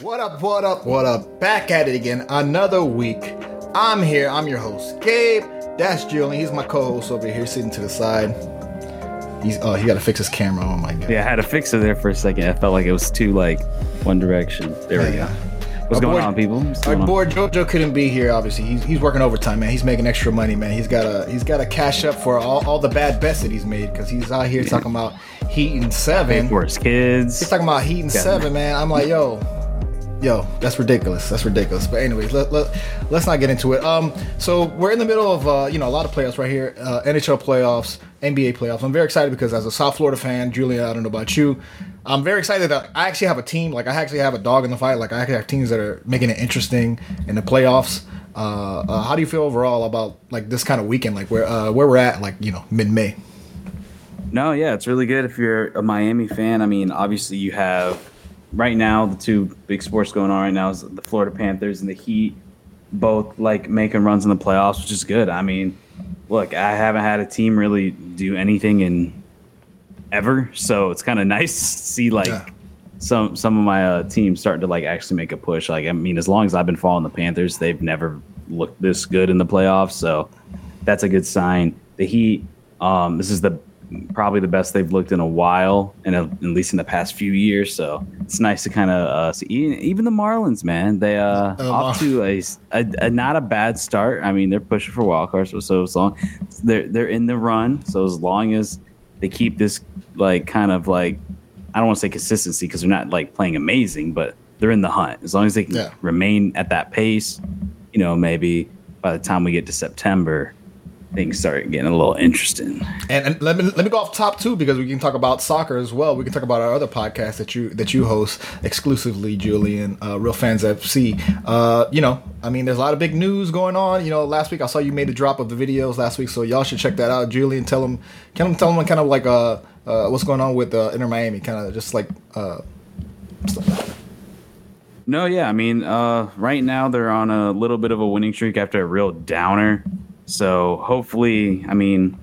What up, what up, what up? Back at it again. Another week. I'm here. I'm your host, Gabe. That's Julian. He's my co-host over here, sitting to the side. He's oh, he got to fix his camera. Oh my god. Yeah, I had to fix it there for a second. I felt like it was too like one direction. There we Yeah. go. What's Our going boy- on, people? What's Our boy JoJo couldn't be here. Obviously, he's, he's working overtime, man. He's making extra money, man. He's got to he's got to cash up for all, all the bad bets that he's made because he's out here talking about Heat and seven. for his kids. He's talking about Heat and Yeah. seven, man. I'm like, yo, yo, that's ridiculous. That's ridiculous. But anyways, let, let, let's not get into it. Um, so we're in the middle of uh, you know a lot of playoffs right here, uh, NHL playoffs, NBA playoffs. I'm very excited because as a South Florida fan, Julian, I don't know about you, I'm very excited that I actually have a team. Like I actually have a dog in the fight. Like I actually have teams that are making it interesting in the playoffs. Uh, uh, how do you feel overall about like this kind of weekend, like where uh, where we're at, like you know mid May? No, yeah, it's really good if you're a Miami fan. I mean, obviously you have right now the two big sports going on right now is the Florida Panthers and the Heat, both like making runs in the playoffs, which is good. I mean, look, I haven't had a team really do anything in ever, so it's kind of nice to see like Yeah. some some of my uh, teams starting to like actually make a push. Like, I mean, as long as I've been following the Panthers, they've never looked this good in the playoffs, so that's a good sign. The Heat, um, this is the probably the best they've looked in a while, and at least in the past few years. So it's nice to kind of uh, see. Even the Marlins, man, they uh, Oh, off to a, a, a not a bad start. I mean, they're pushing for wild cards, so, so as long they're they're in the run. So as long as they keep this like kind of like I don't want to say consistency because they're not like playing amazing, but they're in the hunt. As long as they can Yeah. remain at that pace, you know, maybe by the time we get to September, things start getting a little interesting. And, and let me let me go off top too because we can talk about soccer as well. We can talk about our other podcast that you that you host exclusively, Julian, uh, Real Fans FC. Uh, you know, I mean, there's a lot of big news going on. You know, last week I saw you made a drop of the videos last week, so y'all should check that out. Julian, tell them, can them tell them kind of like uh, uh what's going on with uh, Inter Miami, kind of just like uh. No, yeah, I mean, uh, right now they're on a little bit of a winning streak after a real downer. So hopefully, I mean,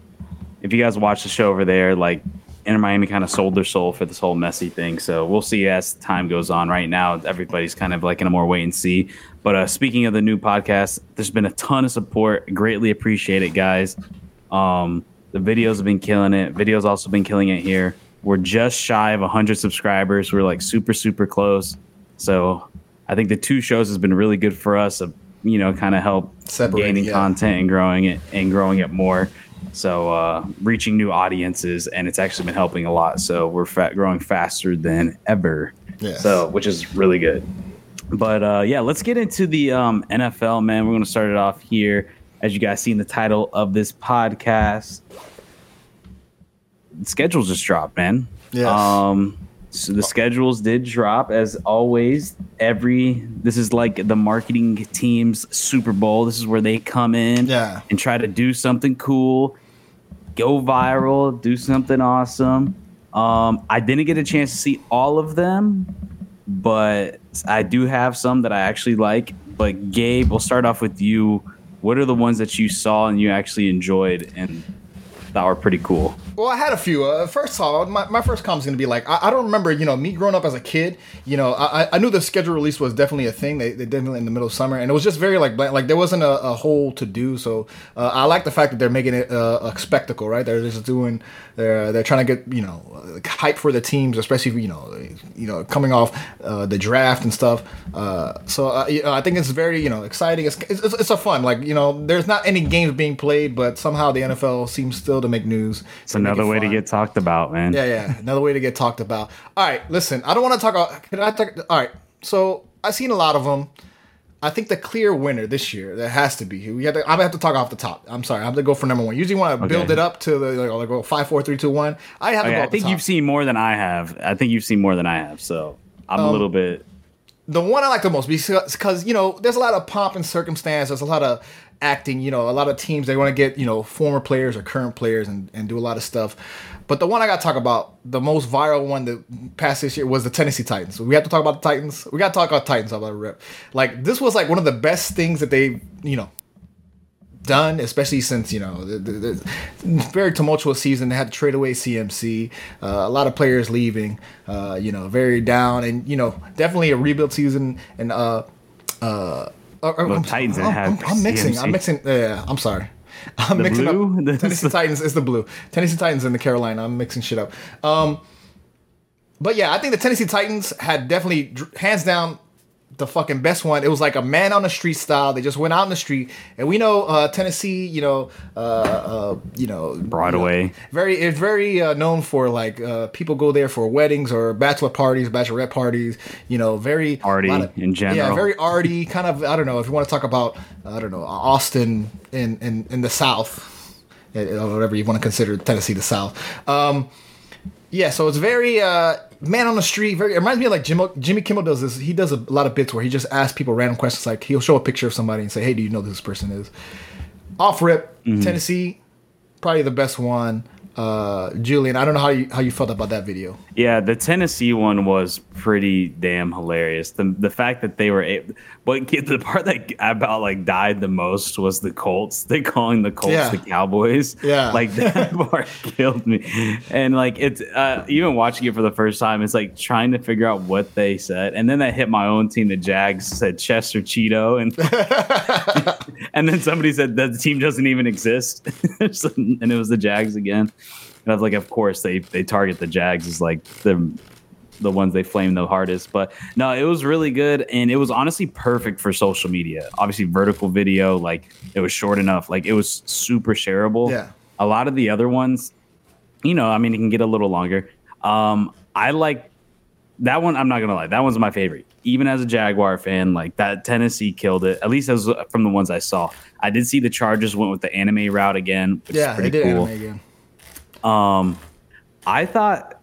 if you guys watch the show over there, like Inter Miami kind of sold their soul for this whole Messi thing. So we'll see as time goes on. Right now, everybody's kind of like in a more wait and see. But uh, speaking of the new podcast, there's been a ton of support. Greatly appreciate it, guys. Um, the videos have been killing it. Videos also been killing it here. We're just shy of 100 subscribers. We're like super, super close. So I think the two shows has been really good for us. You know, kind of help Separate, gaining yeah. content and growing it and growing it more. So uh, reaching new audiences, and it's actually been helping a lot. So we're fa- growing faster than ever. Yes. So which is really good. But uh, yeah, let's get into the um, NFL, man. We're going to start it off here. As you guys see in the title of this podcast, the schedule just dropped, man. Yes. Um, so the schedules did drop as always. Every this is like the marketing team's Super Bowl. This is where they come in Yeah. and try to do something cool, go viral, do something awesome. Um, I didn't get a chance to see all of them, but I do have some that I actually like. But Gabe, we'll start off with you. What are the ones that you saw and you actually enjoyed and that were pretty cool? Well, I had a few. Uh, first of all, my, my first comment is going to be like, I, I don't remember, you know, me growing up as a kid, you know, I, I- knew the schedule release was definitely a thing. They, they definitely in the middle of summer, and it was just very like, bland- like there wasn't a, a whole to do. So uh, I like the fact that they're making it uh, a spectacle, right? They're just doing, they're they're trying to get, you know, hype for the teams, especially you know, you know, coming off uh, the draft and stuff. Uh, so uh, I think it's very, you know, exciting. It's, it's it's a fun, like you know, there's not any games being played, but somehow the NFL seems still to make news. It's another way to get talked about, man. Yeah, yeah. Another way to get talked about. All right, listen. I don't want to talk about. Can I talk? All right. So I've seen a lot of them. I think the clear winner this year that has to be. We have to. I'm gonna have to talk off the top. I'm sorry. I have to go for number one. Usually, want to build it up to the like, like go five, four, three, two, one. I have to Okay. I think you've seen more than I have. I think you've seen more than I have. So I'm Um, a little bit. the one I like the most because because you know there's a lot of pomp and circumstance. There's a lot of acting. You know, a lot of teams they want to get you know former players or current players and, and do a lot of stuff. But the one I got to talk about, the most viral one that passed this year was the Tennessee Titans. We have to talk about the Titans. We got to talk about Titans about a rip. Like this was like one of the best things that they you know done, especially since you know the, the, the very tumultuous season. They had to trade away CMC, uh, a lot of players leaving. Uh, you know, very down, and you know, definitely a rebuild season. And uh, uh, uh well, I'm, Titans I'm, I'm, I'm mixing. I'm mixing. Yeah, I'm sorry. I'm The mixing blue? up Tennessee Titans. is the blue. Tennessee Titans and the Carolina. I'm mixing shit up. Um, but yeah, I think the Tennessee Titans had definitely hands down the fucking best one. It was like a man on the street style. They just went out in the street, and we know uh, Tennessee. You know, uh, uh, you know, Broadway. you know, very it's very uh, known for like uh, people go there for weddings or bachelor parties, bachelorette parties. You know, very Arty of- in general. Yeah, very arty. Kind of. I don't know if you want to talk about. I don't know Austin in in in the South, eh, or whatever you want to consider Tennessee the South. Um, yeah, so it's very uh, man on the street. Very it reminds me of like Jimmy, Jimmy Kimmel does this. He does a lot of bits where he just asks people random questions. Like he'll show a picture of somebody and say, "Hey, do you know who this person is?" Off rip, Mm-hmm. Tennessee, probably the best one. Uh, Julian, I don't know how you how you felt about that video. Yeah, the Tennessee one was pretty damn hilarious. The the fact that they were able, but the part that about like died the most was the Colts. They calling the Colts Yeah. the Cowboys. Yeah. like that part killed me. And like it's uh, even watching it for the first time, it's like trying to figure out what they said. And then that hit my own team. The Jags said Chester Cheetah, and and then somebody said that the team doesn't even exist, and it was the Jags again. And I was like, of course they they target the Jags as like the the ones they flame the hardest. But no, it was really good, and it was honestly perfect for social media. Obviously, vertical video, like it was short enough, like it was super shareable. Yeah. A lot of the other ones, you know, I mean, it can get a little longer. Um, I like that one. I'm not gonna lie, that one's my favorite. Even as a Jaguar fan, like that Tennessee killed it. At least as from the ones I saw. I did see the Chargers went with the anime route again, which Yeah, is they pretty did cool. anime again. Um, I thought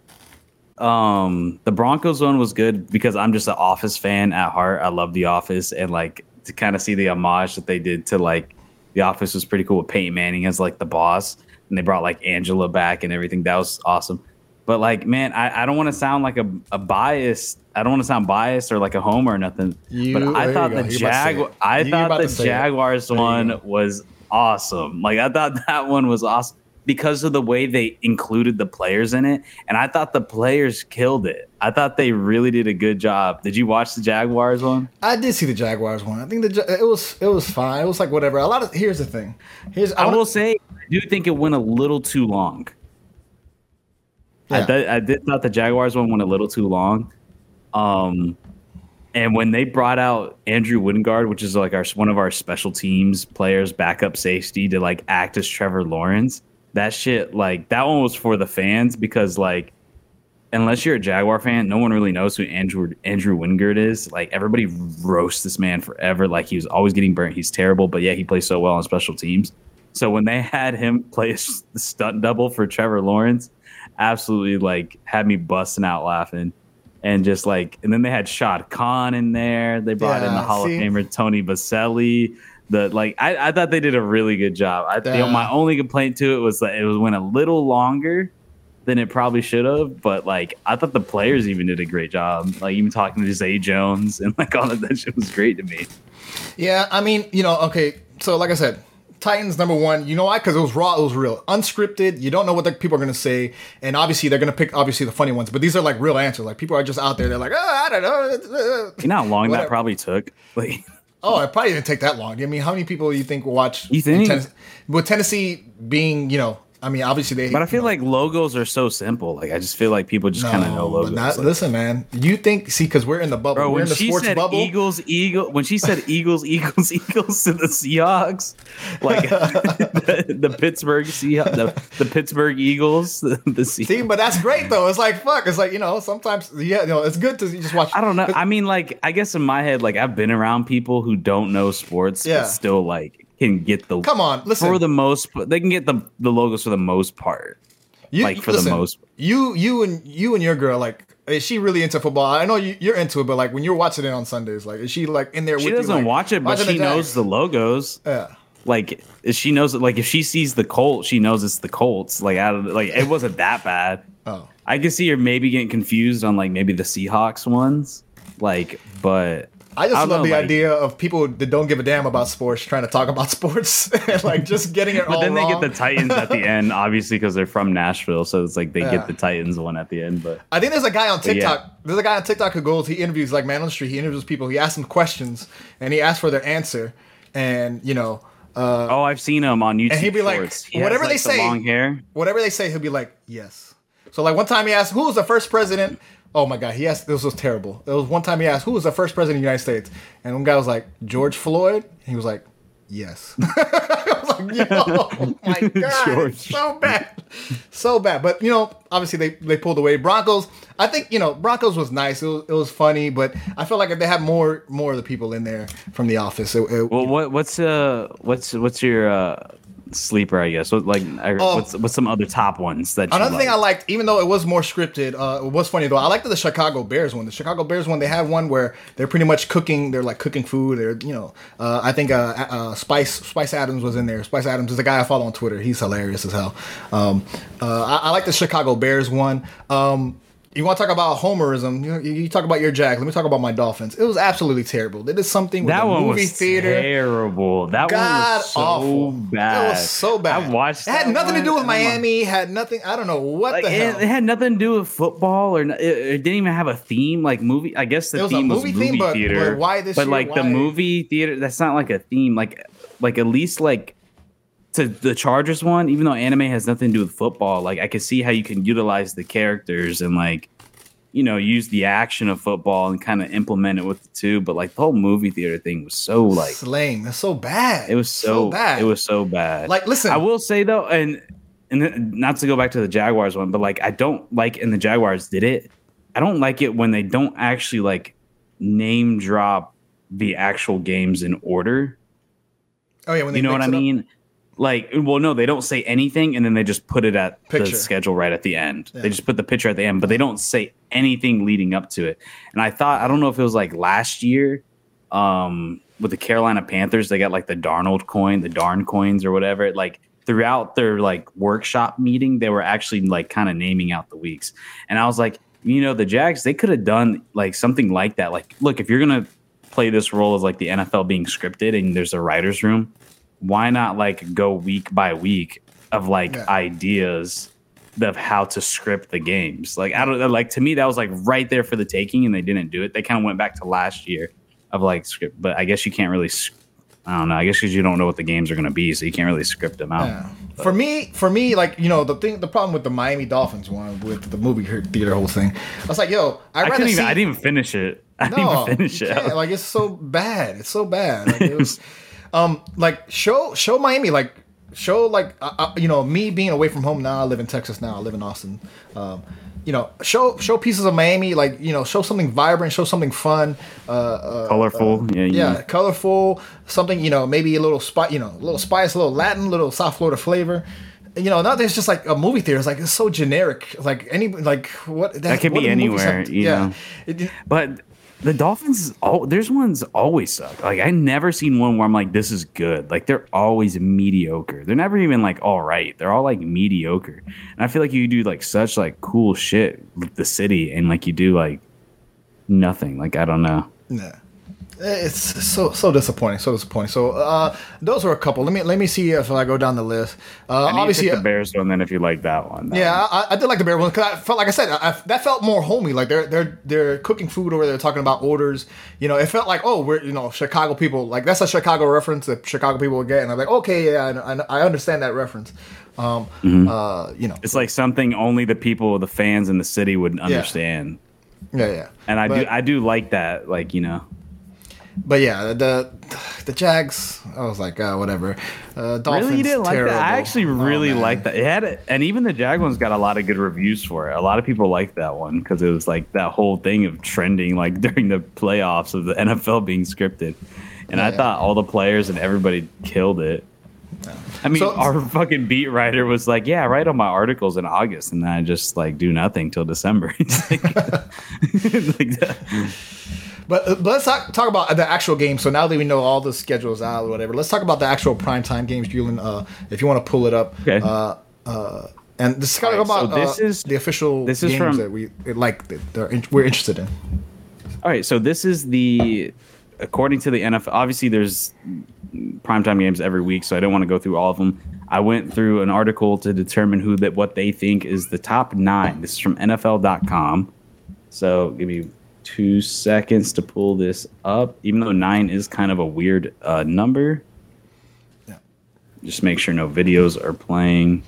um the Broncos one was good because I'm just an Office fan at heart. I love The Office, and like to kind of see the homage that they did to like The Office was pretty cool with Peyton Manning as like the boss, and they brought like Angela back and everything. That was awesome. But like, man, I, I don't want to sound like a, a biased. I don't want to sound biased or like a homer or nothing. You- but I thought the You're about to say Jag. I thought the it. Jaguars one was awesome. Like I thought that one was awesome because of the way they included the players in it, and I thought the players killed it. I thought they really did a good job. Did you watch the Jaguars one? I did see the Jaguars one. I think the it was it was fine. It was like whatever. A lot of here's the thing. Here's I wanna- will say, I do think it went a little too long. I, Yeah. th- I did thought the Jaguars one went a little too long. Um, and when they brought out Andrew Wingard, which is like our one of our special teams players, backup safety, to like act as Trevor Lawrence, that shit like that one was for the fans because like unless you're a Jaguar fan, no one really knows who Andrew Andrew Wingard is. Like everybody roasts this man forever. Like he was always getting burnt. He's terrible, but yeah, he plays so well on special teams. So when they had him play the stunt double for Trevor Lawrence, absolutely like had me busting out laughing. And just like, and then they had Shad Khan in there. They brought in the Hall see? of Famer Tony Boselli. The like, I, I thought they did a really good job. I Yeah. my only complaint to it was that it was went a little longer than it probably should have. But like, I thought the players even did a great job. Like even talking to Zay Jones and like all of that shit was great to me. Yeah, I mean, you know, okay. So, like I said, Titans number one. You know why? Because it was raw. It was real, unscripted. You don't know what the people are gonna say, and obviously they're gonna pick obviously the funny ones. But these are like real answers. Like people are just out there. They're like, oh, I don't know. You know how long Whatever. that probably took? Like, Oh, it probably didn't take that long. I mean, how many people do you think will watch? You think? Tennessee, with Tennessee being, you know, I mean, obviously they. but I feel you know, like logos are so simple. Like I just feel like people just kind of know no, but logos. not- Like, listen, man. You think? See, because we're in the bubble. Bro, we're when in the she sports said bubble. Eagles, Eagle, when she said Eagles, Eagles, Eagles to the Seahawks, like the, the Pittsburgh Seahawks, the, the Pittsburgh Eagles, the, the Seahawks. See, but that's great though. It's like fuck. It's like you know, sometimes yeah, you know, it's good to just watch. I don't know. I mean, like, I guess in my head, like, I've been around people who don't know sports, Yeah. but still like can get the Come on, listen. for the most. They can get the the logos for the most part. You, like, for the most- You, you, and you and your girl, like, is she really into football? I know you, you're into it, but like when you're watching it on Sundays, like, is she like in there? She with doesn't you, like, watch it, but she knows the logos. Yeah. like if she knows it like if she sees the Colts, she knows it's the Colts. Like out of like it wasn't that bad. Oh. I can see her maybe getting confused on like maybe the Seahawks ones. Like, but I just I love know, the like- idea of people that don't give a damn about sports trying to talk about sports and like just getting it But then they wrong. get the Titans at the end, obviously, because they're from Nashville. So it's like they Yeah. get the Titans one at the end. But I think there's a guy on But yeah. TikTok. There's a guy on TikTok who goes, he interviews like man on the street. He interviews people. He asks them questions and he asks for their answer. And you know, uh, oh, I've seen him on YouTube. And he'd be like, Shorts. He has, whatever they like, the say- long hair. whatever they say, he'll be like, yes. So like one time he asked, who was the first president? Oh my god, he asked. This was terrible. It was one time he asked, who was the first president of the United States? And one guy was like, George Floyd. And he was like, yes. Like, yo, oh my god, George. so bad, so bad. But you know, obviously they they pulled away. Broncos. I think you know Broncos was nice. It was, it was funny, but I feel like if they had more more of the people in there from the office, it, it, Well, what what's uh what's what's your uh sleeper? I guess what like I- Oh. what's what's some other top ones that Another thing I liked, even though it was more scripted, uh, it was funny though. I liked the Chicago Bears one. The Chicago Bears one, they had one where they're pretty much cooking. They're like cooking food. They're you know, uh, I think uh, uh, Spice Spice Adams was in there. Spice Adams is a guy I follow on Twitter. He's hilarious as hell. Um, uh, I, I like the Chicago Bears one. Um, you want to talk about homerism? You, you talk about your Jags. Let me talk about my Dolphins. It was absolutely terrible. They did something with That the one movie was theater. terrible. That God one was so awful. bad. It was so bad. I watched. It had nothing to do with and I'm like- Miami. Had nothing. I don't know what Like the it, hell. it had nothing to do with football, or it, it didn't even have a theme. Like movie, I guess the It was a theme movie was movie theme, theater. but why this But year? like the movie theater, that's not like a theme. Like, like at least like to the Chargers one, even though anime has nothing to do with football, like I can see how you can utilize the characters and like you know use the action of football and kind of implement it with the two. But like the whole movie theater thing was so like it's lame. It's so bad. it was so, bad. It was so bad. Like, listen. I will say though, and and then- not to go back to the Jaguars one, but like I don't like, and the Jaguars did it. I don't like it when they don't actually like name drop the actual games in order. oh yeah, when they You know what I mean. up. Like, well, no, they don't say anything, and then they just put it at Picture. the schedule right at the end. Yeah. They just put the picture at the end, but they don't say anything leading up to it. And I thought, I don't know if it was like last year, um, with the Carolina Panthers, they got like the Darnold coin, the Darn coins, or whatever. Like throughout their like workshop meeting, they were actually like kind of naming out the weeks, and I was like, you know, the Jags, they could have done like something like that. Like, look, if you're gonna play this role as like the NFL being scripted and there's a writer's room, why not like go week by week of like Yeah. ideas of how to script the games? Like I don't like to me that was like right there for the taking and they didn't do it. They kind of went back to last year of like script, but I guess you can't really I don't know. I guess because you don't know what the games are going to be, so you can't really script them out. Yeah. For me, for me, like you know, the thing, the problem with the Miami Dolphins one with the movie theater whole thing, I was like, yo, I'd I couldn't see. even. I didn't even finish it. I didn't no, even finish it. Like it's so bad. It's so bad. Like, it was, um, like show show Miami like show like uh, uh, you know me being away from home now. I live in Texas now. I live in Austin. Um, you know, show show pieces of Miami. Like you know, show something vibrant. Show something fun. Uh, uh, Colorful. yeah, you- yeah, colorful, something you know, maybe a little spot, you know, a little spice, a little Latin, a little South Florida flavor. You know, now there's just like a movie theater. It's like it's so generic. Like any like what That could what be anywhere, you yeah, know. It- But the Dolphins, oh, there's ones always suck. Like I never seen one where I'm like, this is good. Like they're always mediocre. They're never even like all right. They're all like mediocre. And I feel like you do like such like cool shit with the city, and like you do like nothing. Like I don't know. Yeah. It's so so disappointing, so disappointing. So uh, those were a couple. Let me let me see if I go down the list. Uh, I need obviously, the Bears one. Then if you like that one, that yeah, one. I, I did like the bear one because I felt like I said I, that felt more homey. Like they're they're they're cooking food over there, talking about orders. You know, it felt like oh we're you know Chicago people. Like that's a Chicago reference that Chicago people would get, and I'm like okay yeah I, I, understand that reference. Um, Mm-hmm. uh, you know, It's like something only the people, the fans in the city would understand. yeah yeah. And I do, I do like that. Like you know, But yeah, the the Jags. I was like, uh, whatever. Uh, Dolphins, really, you didn't like that. I actually Oh, really man. liked that. It had, and even the Jag one's got a lot of good reviews for it. A lot of people liked that one because it was like that whole thing of trending, like during the playoffs of the NFL being scripted. And Yeah, I yeah. thought all the players and everybody killed it. I mean, So- our fucking beat writer was like, "Yeah, I write all my articles in August, and then I just like do nothing till December." Like, like that. But, uh, but let's talk, talk about the actual game. So now that we know all the schedules out or whatever, let's talk about the actual primetime games, Julian. Uh, if you want to pull it up. Okay. Uh, uh, and this is kind of about so this uh, is- the official this is games from- that we like that they're in, we're interested in. All right, so this is the according to the NFL, obviously there's primetime games every week, so I don't want to go through all of them. I went through an article to determine who that what they think is the top nine. This is from NFL.com. So give me two seconds to pull this up. Even though nine is kind of a weird uh, number. Yeah. Just make sure no videos are playing.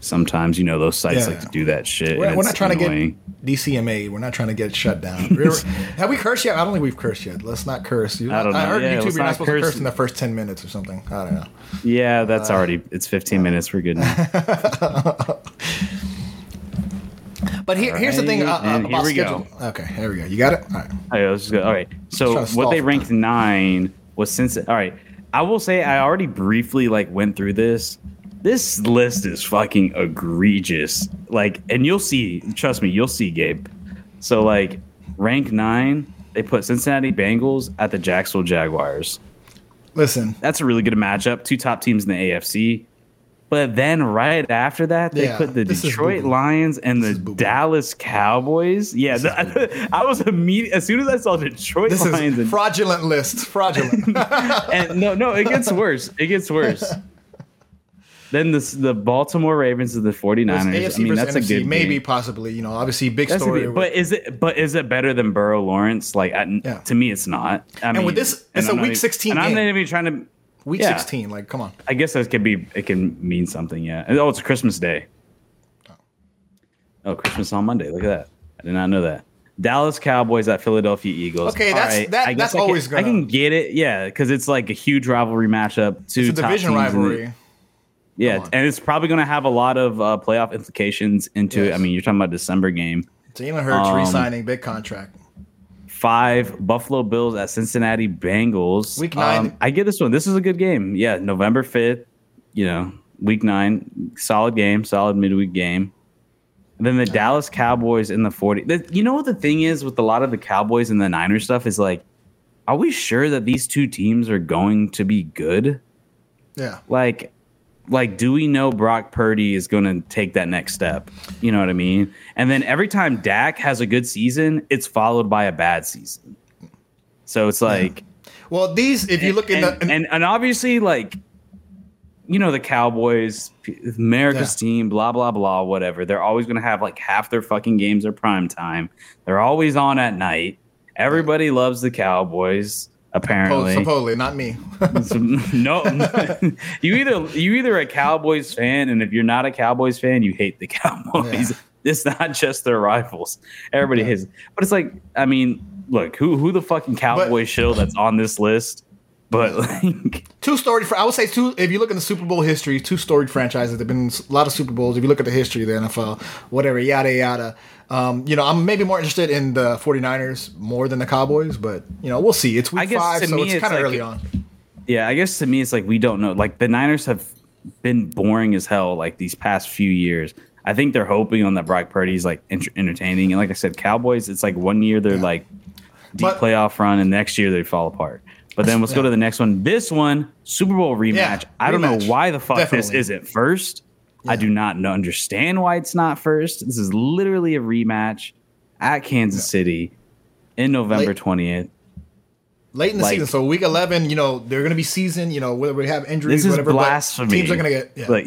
Sometimes you know those sites Yeah. like to do that shit. We're, we're not trying annoying. to get DCMA. We're not trying to get shut down. Have we cursed yet? I don't think we've cursed yet. Let's not curse. You, I don't know. heard Yeah, YouTube. You're not supposed to curse. curse in the first ten minutes or something. I don't know. Yeah, that's already it's 15 minutes. We're good now. But here, here's the thing uh, Alright, uh, here about we schedule. Okay, here we go. You got it. All right. All right, let's just go. All right. So trying to stall what they ranked time. nine was since. All right. I will say I already briefly like went through this. This list is fucking egregious. Like, and you'll see. Trust me, you'll see, Gabe. So like, rank nine, they put Cincinnati Bengals at the Jacksonville Jaguars. Listen, That's a really good matchup. Two top teams in the AFC. But then right after that, they Yeah, put the Detroit. Lions and the. Dallas Cowboys. Yeah, the- I was immediate as soon as I saw Detroit this Lions is and, fraudulent list. Fraudulent. and no, no, it gets worse. It gets worse. then this the Baltimore Ravens and the 49ers. AFC I mean, that's a NFC, good maybe game. possibly. You know, obviously big That's a story. big- but is it but is it better than Burrow Lawrence? Like I, Yeah. to me, it's not. I mean, with this- it's a week even- 16 and I'm not even trying to. Week yeah. 16. Like, come on. I guess that could be it can mean something, yeah. And, Oh, it's Christmas Day. Oh, Christmas on Monday. Look at that. I did not know that. Dallas Cowboys at Philadelphia Eagles. Okay, All that's- that- I guess that's I can- always I can get it, yeah, because it's like a huge rivalry matchup. Two It's a division teams in the- rivalry. yeah, and it's probably going to have a lot of uh, playoff implications into it. I mean, you're talking about December game. Jalen Hurts Um, re-signing, big contract. Five Buffalo Bills at Cincinnati Bengals. Week nine. Um, I get this one. This is a good game. Yeah, November fifth. You know, week nine, solid game, solid midweek game. And then the Dallas Cowboys in the forty. The, you know what the thing is with a lot of the Cowboys and the Niners stuff is like, are we sure that these two teams are going to be good? Yeah. like like do we know Brock Purdy is going to take that next step? You know what I mean? And then every time Dak has a good season, it's followed by a bad season. So it's like Well, these, if you look in and, the, and and obviously like you know the Cowboys, America's Yeah. team, blah blah blah, whatever. They're always going to have like half their fucking games are prime time. They're always on at night. Everybody loves the Cowboys. Apparently, supposedly, not me. no, you either you either a Cowboys fan, and if you're not a Cowboys fan, you hate the Cowboys. Yeah. It's not just their rivals; everybody Yeah. hates. But it's like, I mean, look, who who the fucking Cowboy show that's on this list? But like, two storied. fr- I would say two. If you look in the Super Bowl history, two storied franchises. There've been a lot of Super Bowls. If you look at the history of the NFL, whatever, yada yada. Um, you know, I'm maybe more interested in the 49ers more than the Cowboys, but you know, we'll see. It's week five, so me it's it's kind of like- early on. yeah, I guess to me, it's like we don't know. Like the Niners have been boring as hell like these past few years. I think they're hoping on that Brock Purdy's like enter- entertaining, and like I said, Cowboys. It's like one year they're like deep But- playoff run, and next year they fall apart. But then let's go to the next one. This one, Super Bowl rematch. Yeah, I don't know why the fuck this isn't first. I do not know, understand why it's not first. This is literally a rematch at Kansas City in November twentieth. Late in the like- season, so week 11, you know, they're going to be season. You know, whether we have injuries, This is whatever. blasphemy. Teams are going to get yeah. like,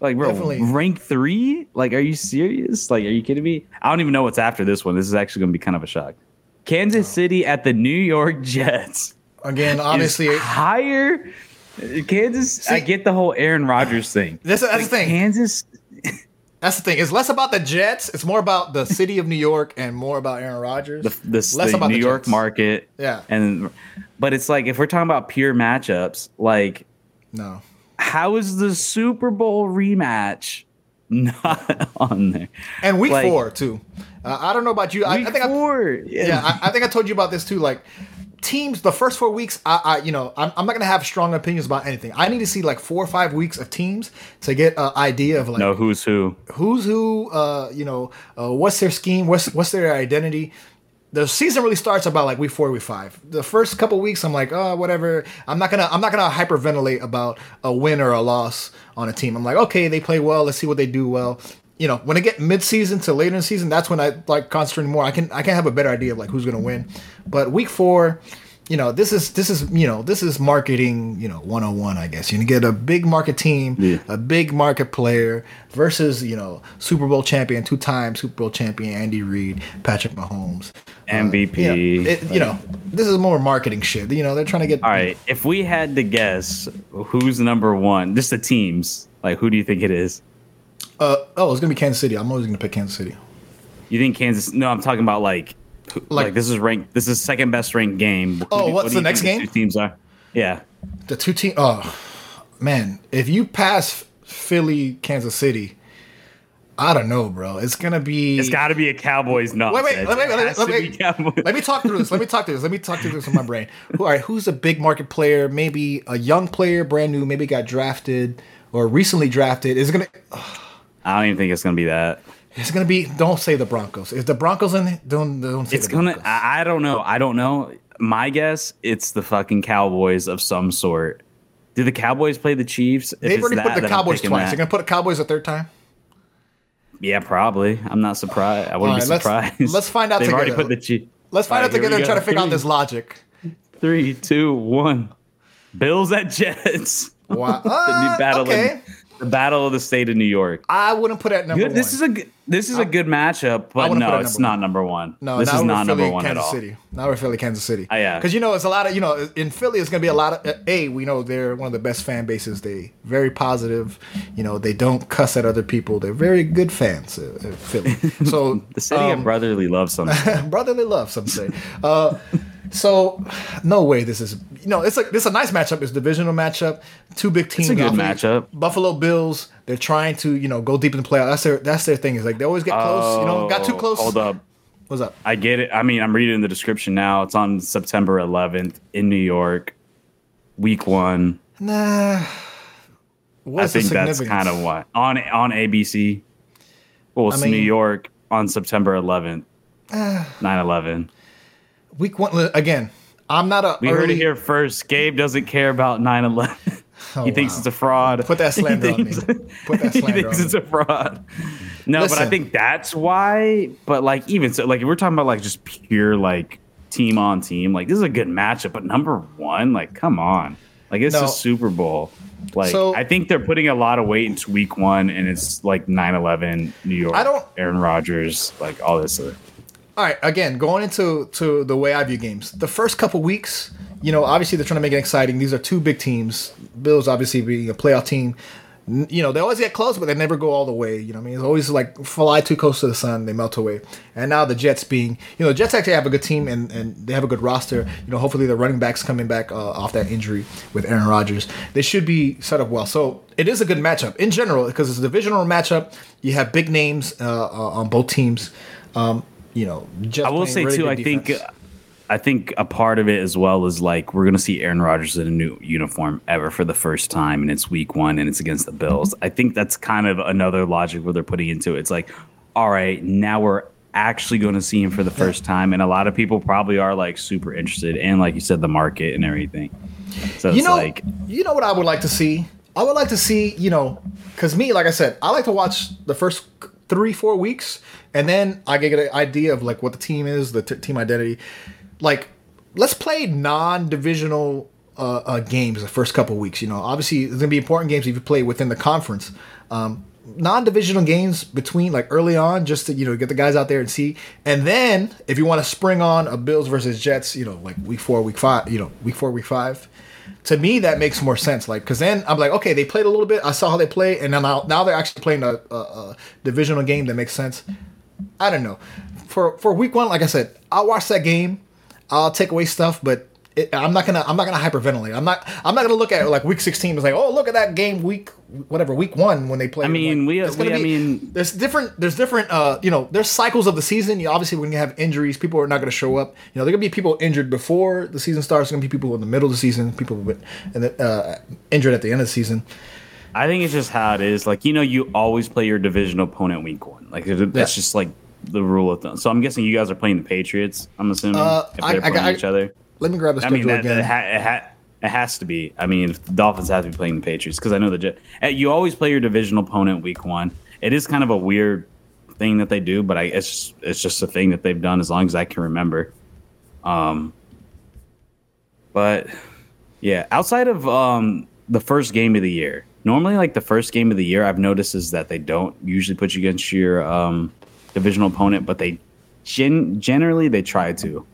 like bro, Definitely. rank three? Like, are you serious? Like, are you kidding me? I don't even know what's after this one. This is actually going to be kind of a shock. Kansas City at the New York Jets. again. Obviously, higher. Kansas. I get the whole Aaron Rodgers thing. That's- that's Like, the thing. Kansas. that's the thing. It's less about the Jets. It's more about the city of New York and more about Aaron Rodgers. the, the, Less the about New the York Jets. market. Yeah. And but it's like if we're talking about pure matchups, like no. how is the Super Bowl rematch not on there? And week Like- four too. Uh, I don't know about you. I, Week I think I, four. yeah, I, I think I told you about this too. Like teams, the first four weeks, I, I you know, I'm, I'm not gonna have strong opinions about anything. I need to see like four or five weeks of teams to get an idea of like know who's who. who's who. Uh, you know, uh, what's their scheme? What's what's their identity? The season really starts about like week four, week five. The first couple weeks, I'm like, oh, whatever. I'm not gonna, I'm not gonna hyperventilate about a win or a loss on a team. I'm like, okay, they play well. Let's see what they do well. you know, when I get mid-season to later in the season, that's when I like concentrate more. I can I can have a better idea of like who's gonna win. But week four, you know, this is this is you know this is marketing you know 101 I guess. You get a big market team, Yeah. a big market player versus you know Super Bowl champion, two-time Super Bowl champion Andy Reid, Patrick Mahomes, MVP. you know, it- you know, this is more marketing shit. You know, they're trying to get All right, if we had to guess who's number one, just the teams, like who do you think it is? Uh, oh, it's gonna be Kansas City. I'm always gonna pick Kansas City. You think Kansas? No, I'm talking about like, Like- like, this is ranked. This is second best ranked game. Oh, do- what's what the next game? Two teams are. Yeah, The two team. Oh, man, if you pass Philly, Kansas City, I don't know, bro. It's gonna be. it's got to be a Cowboys Wait, nonsense. wait, let me, It let, me, has let, me, Cowboys. let me talk through this. Let me talk through this. Let me talk through this in my brain. Who, all right, who's a big market player? Maybe a young player, brand new, maybe got drafted or recently drafted. Is it gonna? I don't even think it's gonna be that. It's gonna be. Don't say the Broncos. Is the Broncos in it? Don't don't say It's the gonna. Broncos. I, don't know. I don't know. My guess, it's the fucking Cowboys of some sort. Do the Cowboys play the Chiefs? If They've already that, put the Cowboys twice. that. They're gonna put the Cowboys a third time. Yeah, probably. I'm not surprised. I wouldn't All be right, let's- surprised. let's find out They've already put the. Let's find All out together and try to figure out this logic. Three, two, one. Bills at Jets. Wow. Uh, battle. okay. The battle of the state of New York. I wouldn't put it at number Good. one. This is a good, this is a good matchup, but no, it's number not number one. No, this is not Philly, number one Kansas at all. City. Now we're Philly, Kansas City. Oh, yeah. Because you know it's a lot of you know in Philly it's gonna be a lot of uh, a we know they're one of the best fan bases. They very positive. You know they don't cuss at other people. They're very good fans. Uh, uh, Philly. So The city um, of brotherly love. Something. brotherly love. Some say. Uh, so no way this is you know it's like this is a nice matchup. It's a divisional matchup. Two big teams. It's a good matchup. Buffalo Bills. They're trying to you know go deep in the playoffs. That's their that's their thing. Is like they always get close. you know got too Oh, close. Hold up. What's up? I get it. I mean, I'm reading the description now. It's on September 11th in New York, week one. Nah. I What's the think that's kind of what on on ABC. Well, it's I mean- New York on September 11th, 9/11. Ah. Week one again. I'm not a We early, heard it here first. Gabe doesn't care about 9/11. Oh, he thinks wow. it's a fraud. Put that slander he on me. Put that slander he thinks it's me. a fraud. No, but I think that's why. But like, even so, like if we're talking about like just pure like team on team, like this is a good matchup. But number one, like, come on, like it's No. a Super Bowl. Like, So- I think they're putting a lot of weight into Week One, and it's like 9-11, New York. I don't- Aaron Rodgers, like all this. uh, All right, again, going into to the way I view games. The first couple weeks, you know, obviously they're trying to make it exciting. These are two big teams. Bills obviously being a playoff team. You know, they always get close, but they never go all the way. You know, I mean, it's always like fly too close to the sun, they melt away. And now the Jets being, you know, the Jets actually have a good team and, and they have a good roster. You know, hopefully the running backs coming back uh, off that injury with Aaron Rodgers. They should be set up well. So it is a good matchup in general because it's a divisional matchup. You have big names uh, uh, on both teams. Um, you know, Jets I will say really too. I think. I think a part of it as well is like we're gonna see Aaron Rodgers in a new uniform ever for the first time, and it's Week One, and it's against the Bills. Mm-hmm. I think that's kind of another logic where they're putting into it. It's like, all right, now we're actually going to see him for the first time, and a lot of people probably are like super interested, and like you said, the market and everything. So it's you know, like, you know what I would like to see. I would like to see, you know, because me, like I said, I like to watch the first three, four weeks, and then I get an idea of like what the team is, the t- team identity. Like, let's play non-divisional uh, uh, games the first couple weeks. You know, obviously, it's gonna be important games if you play within the conference. Um, non-divisional games between like early on just to you know get the guys out there and see and then if you want to spring on a bills versus jets you know like week four week five you know week four week five to me that makes more sense. Like because then i'm like okay they played a little bit. I saw how they play and then now, now they're actually playing a, a, a divisional game that makes sense. I don't know. For for week one like i said i'll watch that game. I'll take away stuff but it, i'm not gonna i'm not gonna hyperventilate i'm not i'm not gonna look at like week 16 as like oh look at that game week whatever week one when they play I mean, we- we- I mean- there's different there's different uh you know there's cycles of the season you obviously when you have injuries people are not going to show up you know there are going to be people injured before the season starts there's going to be people in the middle of the season people with and the, uh, injured at the end of the season I think it's just how it is. Like you know, you always play your division opponent Week One. Like that's Yeah. just like the rule of thumb. So I'm guessing you guys are playing the Patriots. I'm assuming Uh, if they're I- playing I- each other. Let me grab the I mean, that, again that ha- it, ha- it has to be. I mean, the Dolphins have to be playing the Patriots because I know the Jet. uh, You always play your divisional opponent week one. it is kind of a weird thing that they do, but I it's just, it's just a thing that they've done as long as I can remember. Um, but yeah, outside of um the first game of the year, normally like the first game of the year, I've noticed is that they don't usually put you against your um divisional opponent, but they gen- generally they try to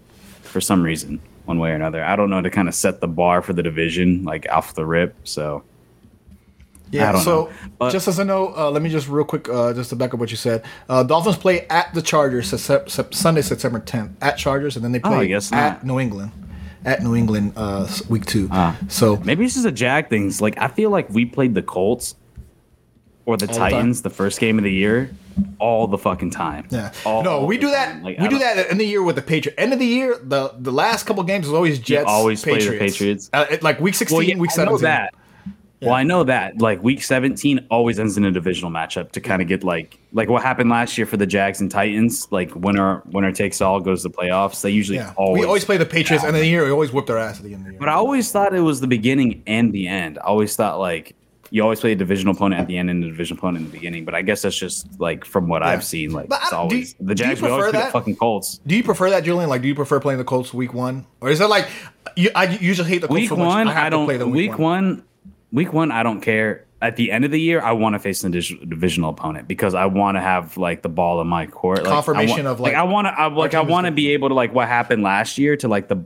for some reason, one way or another. I don't know to kind of set the bar for the division like off the rip. So Yeah. So. But- just as a note, uh, let me just real quick, uh, just to back up what you said. Uh, Dolphins play at the Chargers Sep- Sep- Sunday, September 10th at Chargers, and then they Oh, play guess at. New England. At New England, uh, week two. Ah. so maybe this is a Jag things. Like I feel like we played the Colts or the All? Titans the first game of the year all the fucking time. Yeah. All- no, all we the do that. Like, we do that in the year with the Patriots. End of the year, the the last couple games is always Jets. always play the Patriots. Patriots. Uh, like week sixteen, Well, yeah, week I know seventeen. that. Well, I know that like week 17 always ends in a divisional matchup to kind of get like like what happened last year for the Jags and Titans. Like winner winner takes all goes to the playoffs. They usually Yeah, always we always play the Patriots, and then the year we always whip their ass at the end of the year. But I always thought it was the beginning and the end. I always thought like you always play a divisional opponent at the end and a divisional opponent in the beginning. But I guess that's just like from what I've seen. Like But I- it's do you- always the Jags. We always play the that? fucking Colts. do you prefer that, Julian? Like, do you prefer playing the Colts week one, or is it like you, I usually hate the Colts Week so one, I, have I, don't. play the week one, week one, I don't care. At the end of the year, I want to face dis- divisional opponent because I want to have like the ball in my court. Like, Confirmation want, of, like, I want to. I, like I want to be able to like what happened last year to like the,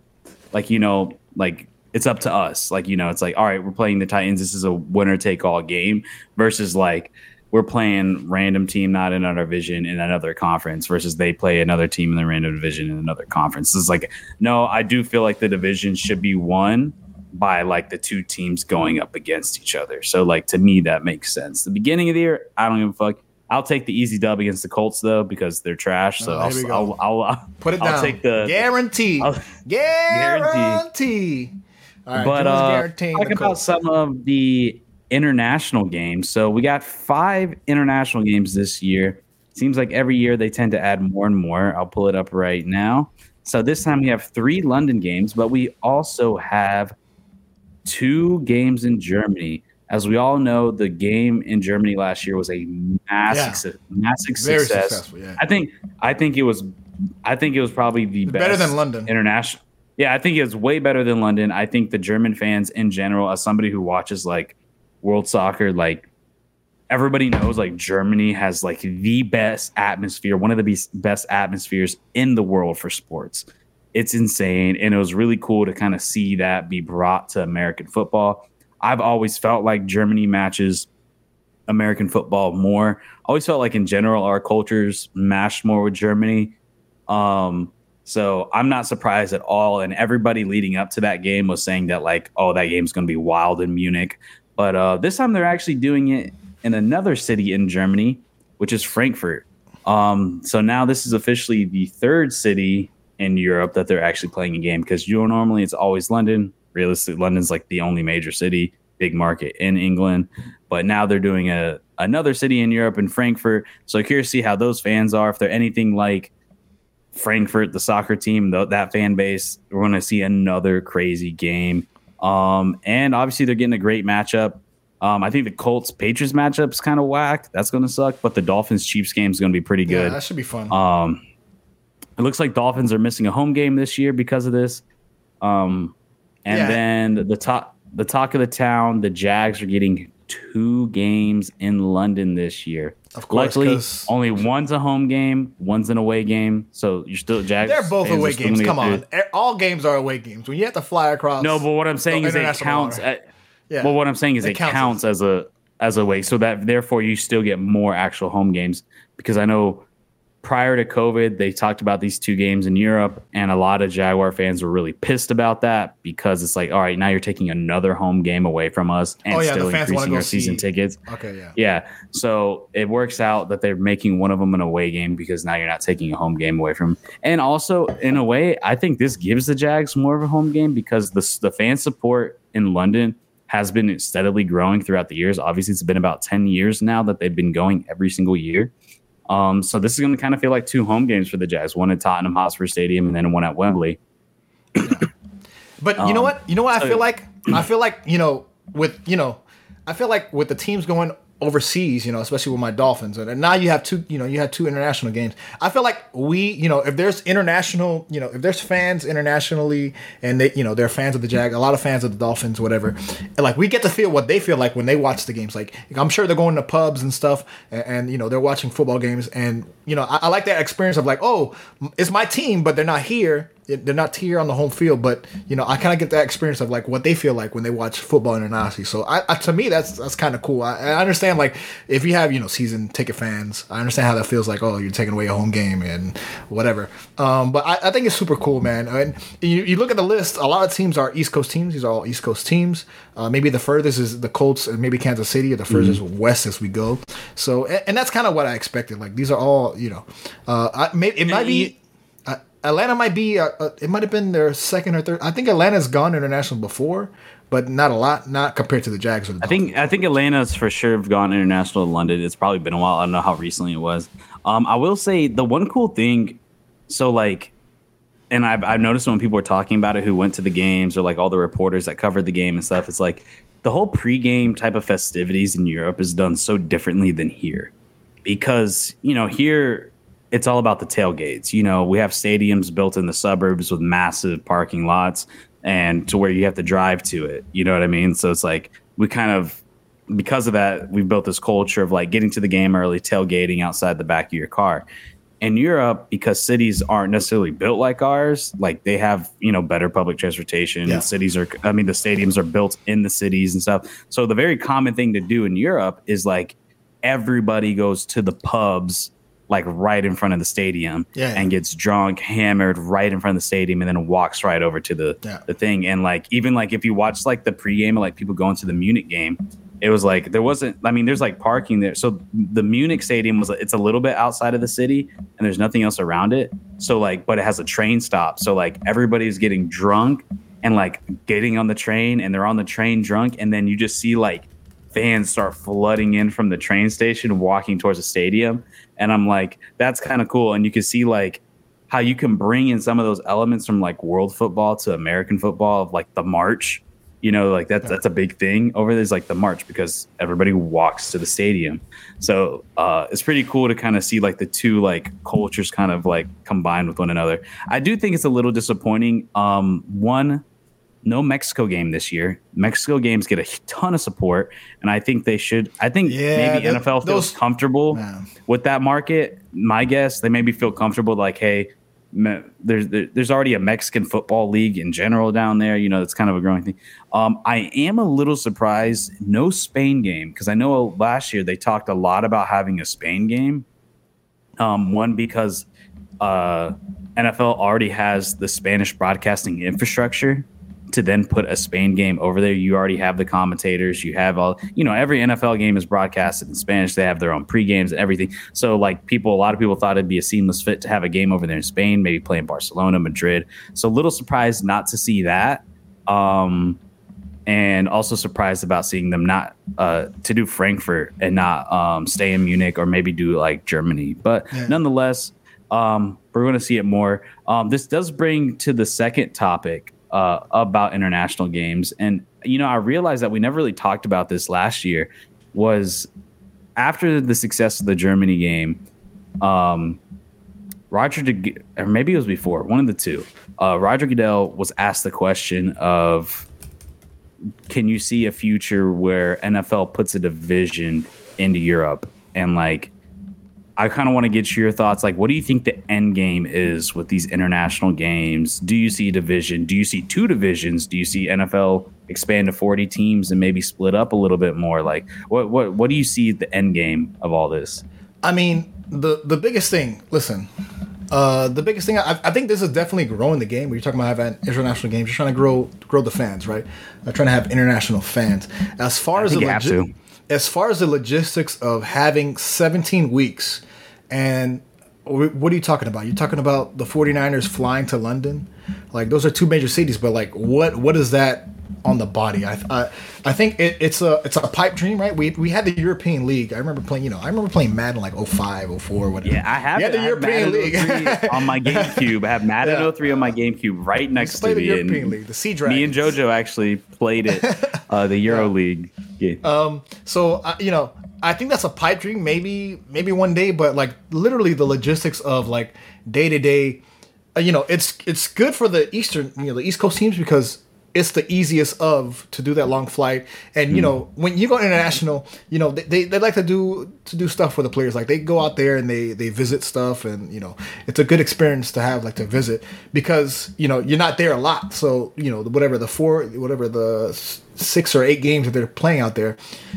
like you know like it's up to us. Like you know it's like all right, we're playing the Titans. This is a winner take all game versus like we're playing random team not in our division in another conference versus they play another team in the random division in another conference. This is like no, I do feel like the division should be won by like the two teams going up against each other. So like to me that makes sense. The beginning of the year, I don't even fuck. I'll take the easy dub against the Colts though because they're trash. So Oh, I'll, I'll. I'll, I'll Put it I'll down. take the guarantee. I'll- guarantee. All right, but uh, talking about some of the international games. So we got five international games this year. Seems like every year they tend to add more and more. I'll pull it up right now. So this time we have three London games, but we also have two games in Germany. As we all know, the game in Germany last year was a massive, Yeah. massive Very success. successful, yeah. I think, I think it was, I think it was probably the best Better than London. international. Yeah, I think it's way better than London. I think the German fans in general, as somebody who watches like world soccer, like everybody knows, like Germany has like the best atmosphere, one of the best- atmospheres in the world for sports. It's insane, and it was really cool to kind of see that be brought to American football. I've always felt like Germany matches American football more. I always felt like in general our cultures mashed more with Germany. Um, so I'm not surprised at all. And everybody leading up to that game was saying that like, oh, that game's going to be wild in Munich. But uh, this time they're actually doing it in another city in Germany, which is Frankfurt. Um, so now this is officially the third city in Europe that they're actually playing a game because you know normally it's always London. Realistically, London's like the only major city, big market in England. But now they're doing a another city in Europe in Frankfurt. So curious to see how those fans are. If they're anything like Frankfurt, the soccer team, th- that fan base, we're going to see another crazy game. Um, and obviously, they're getting a great matchup. Um, I think the Colts Patriots matchup's kind of whack. That's going to suck. But the Dolphins Chiefs game is going to be pretty Yeah, good. that should be fun. Um, it looks like Dolphins are missing a home game this year because of this. Um, and Yeah. then the top, the talk of the town, the Jags are getting two games in London this year. Of course, luckily 'cause- only one's a home game, one's an away game. So you're still Jags. They're both fans are away still games. gonna Come get on, through. E- all games are away games. When you have to fly across, No, but what I'm saying is it international counts. water. At, yeah. well, what I'm saying is It it, counts counts, as a as a way, so that therefore you still get more actual home games because I know prior to COVID they talked about these two games in Europe, and a lot of Jaguar fans were really pissed about that because it's like, all right, now you're taking another home game away from us and Oh, yeah, the still increasing our season tickets. okay, yeah. Yeah, so it works out that they're making one of them an away game because now you're not taking a home game away from. And also, in a way, I think this gives the Jags more of a home game because the the fan support in London has been steadily growing throughout the years. Obviously, it's been about ten years now that they've been going every single year. Um, so this is going to kind of feel like two home games for the Jags: one at Tottenham Hotspur Stadium and then one at Wembley. But you know Um, what? You know what I feel like? I feel like you know with you know, I feel like with the teams going overseas, you know, especially with my Dolphins, and now you have two, you know, you have two international games. I feel like we, you know, if there's international, you know, if there's fans internationally, and they, you know, they're fans of the Jag, a lot of fans of the Dolphins, whatever, and like we get to feel what they feel like when they watch the games. Like I'm sure they're going to pubs and stuff, and, and you know, they're watching football games, and you know, I, I like that experience of like, oh, it's my team, but they're not here they're not here on the home field, but you know, I kind of get that experience of like what they feel like when they watch football in internationally. So I, I to me, that's that's kind of cool. I, I, understand like if you have you know season ticket fans, I understand how that feels like. Oh, you're taking away a home game and whatever. Um, but I, I, think it's super cool, man. And you, you look at the list, a lot of teams are East Coast teams. These are all East Coast teams. Uh, maybe the furthest is the Colts, and maybe Kansas City, or the furthest mm-hmm. west as we go. So and, and that's kind of what I expected. Like these are all you know, uh, I, may, it might be Atlanta might be. Uh, uh, it might have been their second or third. I think Atlanta's gone international before, but not a lot. Not compared to the Jags or the. I think I think Atlanta's for sure gone international to London. It's probably been a while. I don't know how recently it was. Um, I will say the one cool thing. So like, and I've I've noticed when people are talking about it who went to the games or like all the reporters that covered the game and stuff. It's like the whole pregame type of festivities in Europe is done so differently than here, because you know here it's all about the tailgates. You know, we have stadiums built in the suburbs with massive parking lots and to where you have to drive to it. You know what I mean? So it's like we kind of because of that, we've built this culture of like getting to the game early, tailgating outside the back of your car. In Europe, because cities aren't necessarily built like ours, like they have, you know, better public transportation. Yeah. Cities are, I mean, the stadiums are built in the cities and stuff. So the very common thing to do in Europe is like everybody goes to the pubs like right in front of the stadium yeah, yeah. and gets drunk, hammered right in front of the stadium, and then walks right over to the yeah. the thing. And like even like if you watch like the pregame, like people going to the Munich game, it was like there wasn't. I mean, there's like parking there. So the Munich stadium was it's a little bit outside of the city, and there's nothing else around it. So like, but it has a train stop. So like everybody's getting drunk and like getting on the train, and they're on the train drunk, and then you just see like fans start flooding in from the train station, walking towards the stadium and I'm like, that's kind of cool. And you can see like how you can bring in some of those elements from like world football to American football of like the march. You know, like that's that's a big thing over there's like the march because everybody walks to the stadium. So uh, it's pretty cool to kind of see like the two like cultures kind of like combined with one another. I do think it's a little disappointing. Um, one, no Mexico game this year. Mexico games get a ton of support, and I think they should. I think yeah, maybe NFL feels those, comfortable with that market. My guess, they maybe feel comfortable, like, hey, me, there's there's already a Mexican football league in general down there. You know, it's kind of a growing thing. Um, I am a little surprised no Spain game because I know last year they talked a lot about having a Spain game. Um, one because uh, NFL already has the Spanish broadcasting infrastructure to then put a Spain game over there, you already have the commentators. You have all, you know, every NFL game is broadcasted in Spanish. They have their own pre games and everything. So, like, people, a lot of people thought it'd be a seamless fit to have a game over there in Spain, maybe play in Barcelona, Madrid. So, a little surprised not to see that. Um, and also surprised about seeing them not uh, to do Frankfurt and not um, stay in Munich or maybe do like Germany. But yeah. nonetheless, um, we're going to see it more. Um, this does bring to the second topic uh, about international games. And you know, I realized that we never really talked about this last year. Was after the success of the Germany game, um, Roger, De- or maybe it was before, one of the two. Uh, Roger Goodell was asked the question of, "Can you see a future where NFL puts a division into Europe?" And like, I kind of want to get your thoughts. Like, what do you think the end game is with these international games? Do you see division? Do you see two divisions? Do you see NFL expand to 40 teams and maybe split up a little bit more? Like, what what what do you see the end game of all this? I mean, the the biggest thing. Listen, uh, the biggest thing. I, I think this is definitely growing the game. When you're talking about having international games, you're trying to grow grow the fans, right? Uh, trying to have international fans. As far as the legi- as far as the logistics of having 17 weeks and what are you talking about? You're talking about the 49ers flying to London? Like those are two major cities, but like what what is that on the body? I I, I think it, it's a it's a pipe dream, right? We we had the European League. I remember playing, you know, I remember playing Madden like 05, 04, whatever. Yeah, I have, yeah, the I European League on my GameCube. I have Madden yeah. 03 on my GameCube right next to me. The European League, the Sea Dragons. Me and JoJo actually played it, uh, the Euro yeah. League. Um, so uh, you know, I think that's a pipe dream, maybe maybe one day, but like literally the logistics of like day to day, you know, it's it's good for the eastern, you know, the East Coast teams because it's the easiest of to do that long flight. And you mm. know, when you go international, you know, they, they like to do to do stuff for the players. Like they go out there and they they visit stuff, and you know, it's a good experience to have like to visit because you know you're not there a lot. So you know, whatever the four, whatever the six or eight games that they're playing out there,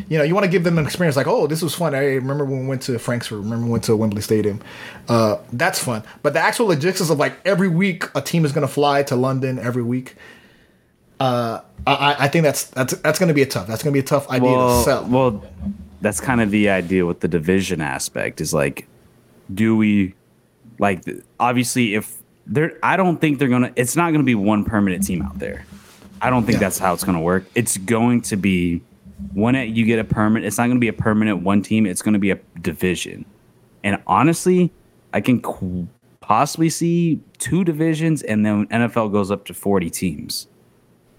you know, you want to give them an experience like, oh, this was fun. I remember when we went to Frankfurt. Remember when we went to Wembley Stadium. Uh, that's fun. But the actual logistics of like every week a team is going to fly to London every week uh, I, I think that's that's that's going to be a tough. That's going to be a tough idea well, to sell. Well, that's kind of the idea with the division aspect. Is like, do we like obviously if they're? I don't think they're gonna. It's not going to be one permanent team out there. I don't think yeah. that's how it's going to work. It's going to be when it, you get a permanent. It's not going to be a permanent one team. It's going to be a division. And honestly, I can qu- possibly see two divisions, and then NFL goes up to forty teams.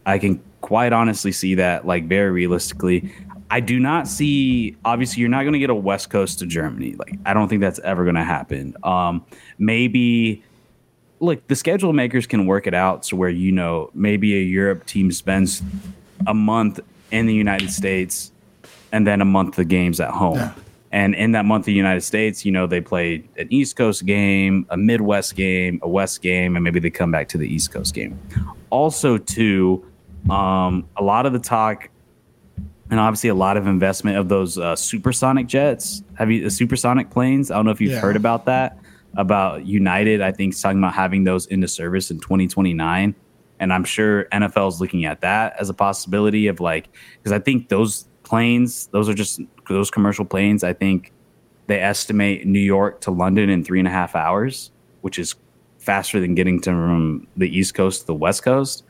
I can quite honestly see that, like very realistically. I do not see. Obviously, you're not going to get a West Coast to Germany. Like, I don't think that's ever going to happen. Um, maybe, like the schedule makers can work it out to where you know maybe a Europe team spends a month in the United States and then a month of games at home. Yeah. And in that month of the United States, you know, they play an East Coast game, a Midwest game, a West game, and maybe they come back to the East Coast game. Also, too, um, a lot of the talk, and obviously a lot of investment of those uh, supersonic jets. Have you the supersonic planes? I don't know if you've yeah. heard about that. About United, I think talking about having those into service in 2029, and I'm sure NFL is looking at that as a possibility of like because I think those planes, those are just those commercial planes. I think they estimate New York to London in three and a half hours, which is faster than getting to from the East Coast to the West Coast.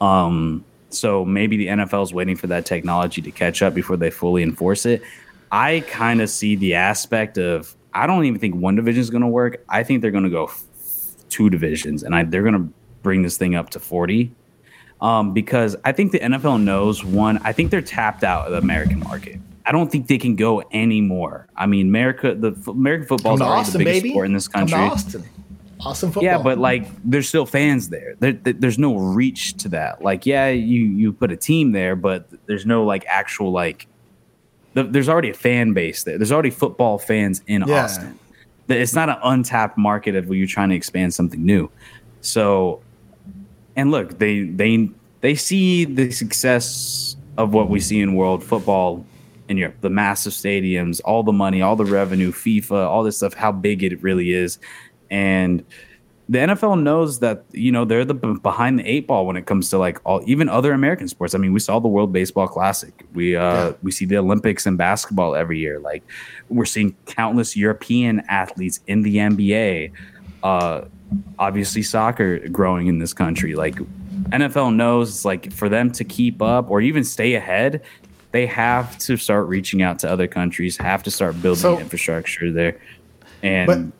Um, so maybe the NFL is waiting for that technology to catch up before they fully enforce it. I kind of see the aspect of I don't even think one division is going to work. I think they're going to go f- two divisions, and I, they're going to bring this thing up to forty. Um, because I think the NFL knows one. I think they're tapped out of the American market. I don't think they can go anymore. I mean, America, the American football is already Austin, the biggest baby. sport in this country awesome football. Yeah, but like there's still fans there. there. There's no reach to that. Like, yeah, you you put a team there, but there's no like actual like. there's already a fan base there. There's already football fans in yeah. Austin. It's not an untapped market of where you're trying to expand something new. So, and look, they they they see the success of what we see in world football in Europe, the massive stadiums, all the money, all the revenue, FIFA, all this stuff, how big it really is and the NFL knows that you know they're the behind the eight ball when it comes to like all even other American sports. I mean, we saw the World Baseball Classic. We uh yeah. we see the Olympics and basketball every year. Like we're seeing countless European athletes in the NBA. Uh obviously soccer growing in this country. Like NFL knows it's like for them to keep up or even stay ahead, they have to start reaching out to other countries, have to start building so, infrastructure there. And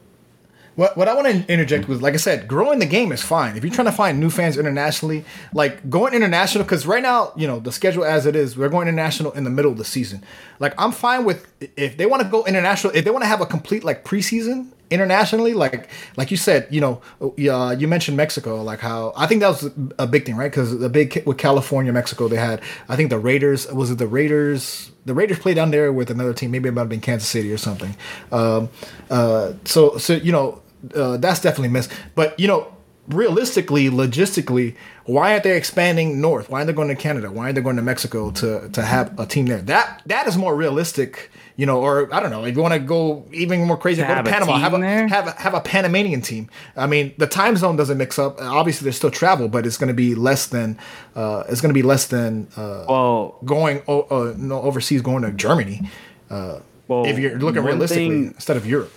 what, what I want to interject with, like I said, growing the game is fine. If you're trying to find new fans internationally, like going international, because right now, you know, the schedule as it is, we're going international in the middle of the season. Like I'm fine with if they want to go international, if they want to have a complete like preseason internationally, like like you said, you know, uh, you mentioned Mexico, like how I think that was a big thing, right? Because the big with California, Mexico, they had I think the Raiders was it the Raiders the Raiders played down there with another team. Maybe it might have been Kansas City or something. Um, uh, so, so you know, uh, that's definitely missed. But you know, realistically, logistically, why aren't they expanding north? Why aren't they going to Canada? Why aren't they going to Mexico to to have a team there? That that is more realistic, you know. Or I don't know if you want to go even more crazy, to go to Panama, have a there? have a, have a Panamanian team. I mean, the time zone doesn't mix up. Obviously, there's still travel, but it's going to be less than uh, it's going to be less than uh, well going uh, no, overseas, going to Germany. Uh, well, if you're looking realistically thing, instead of Europe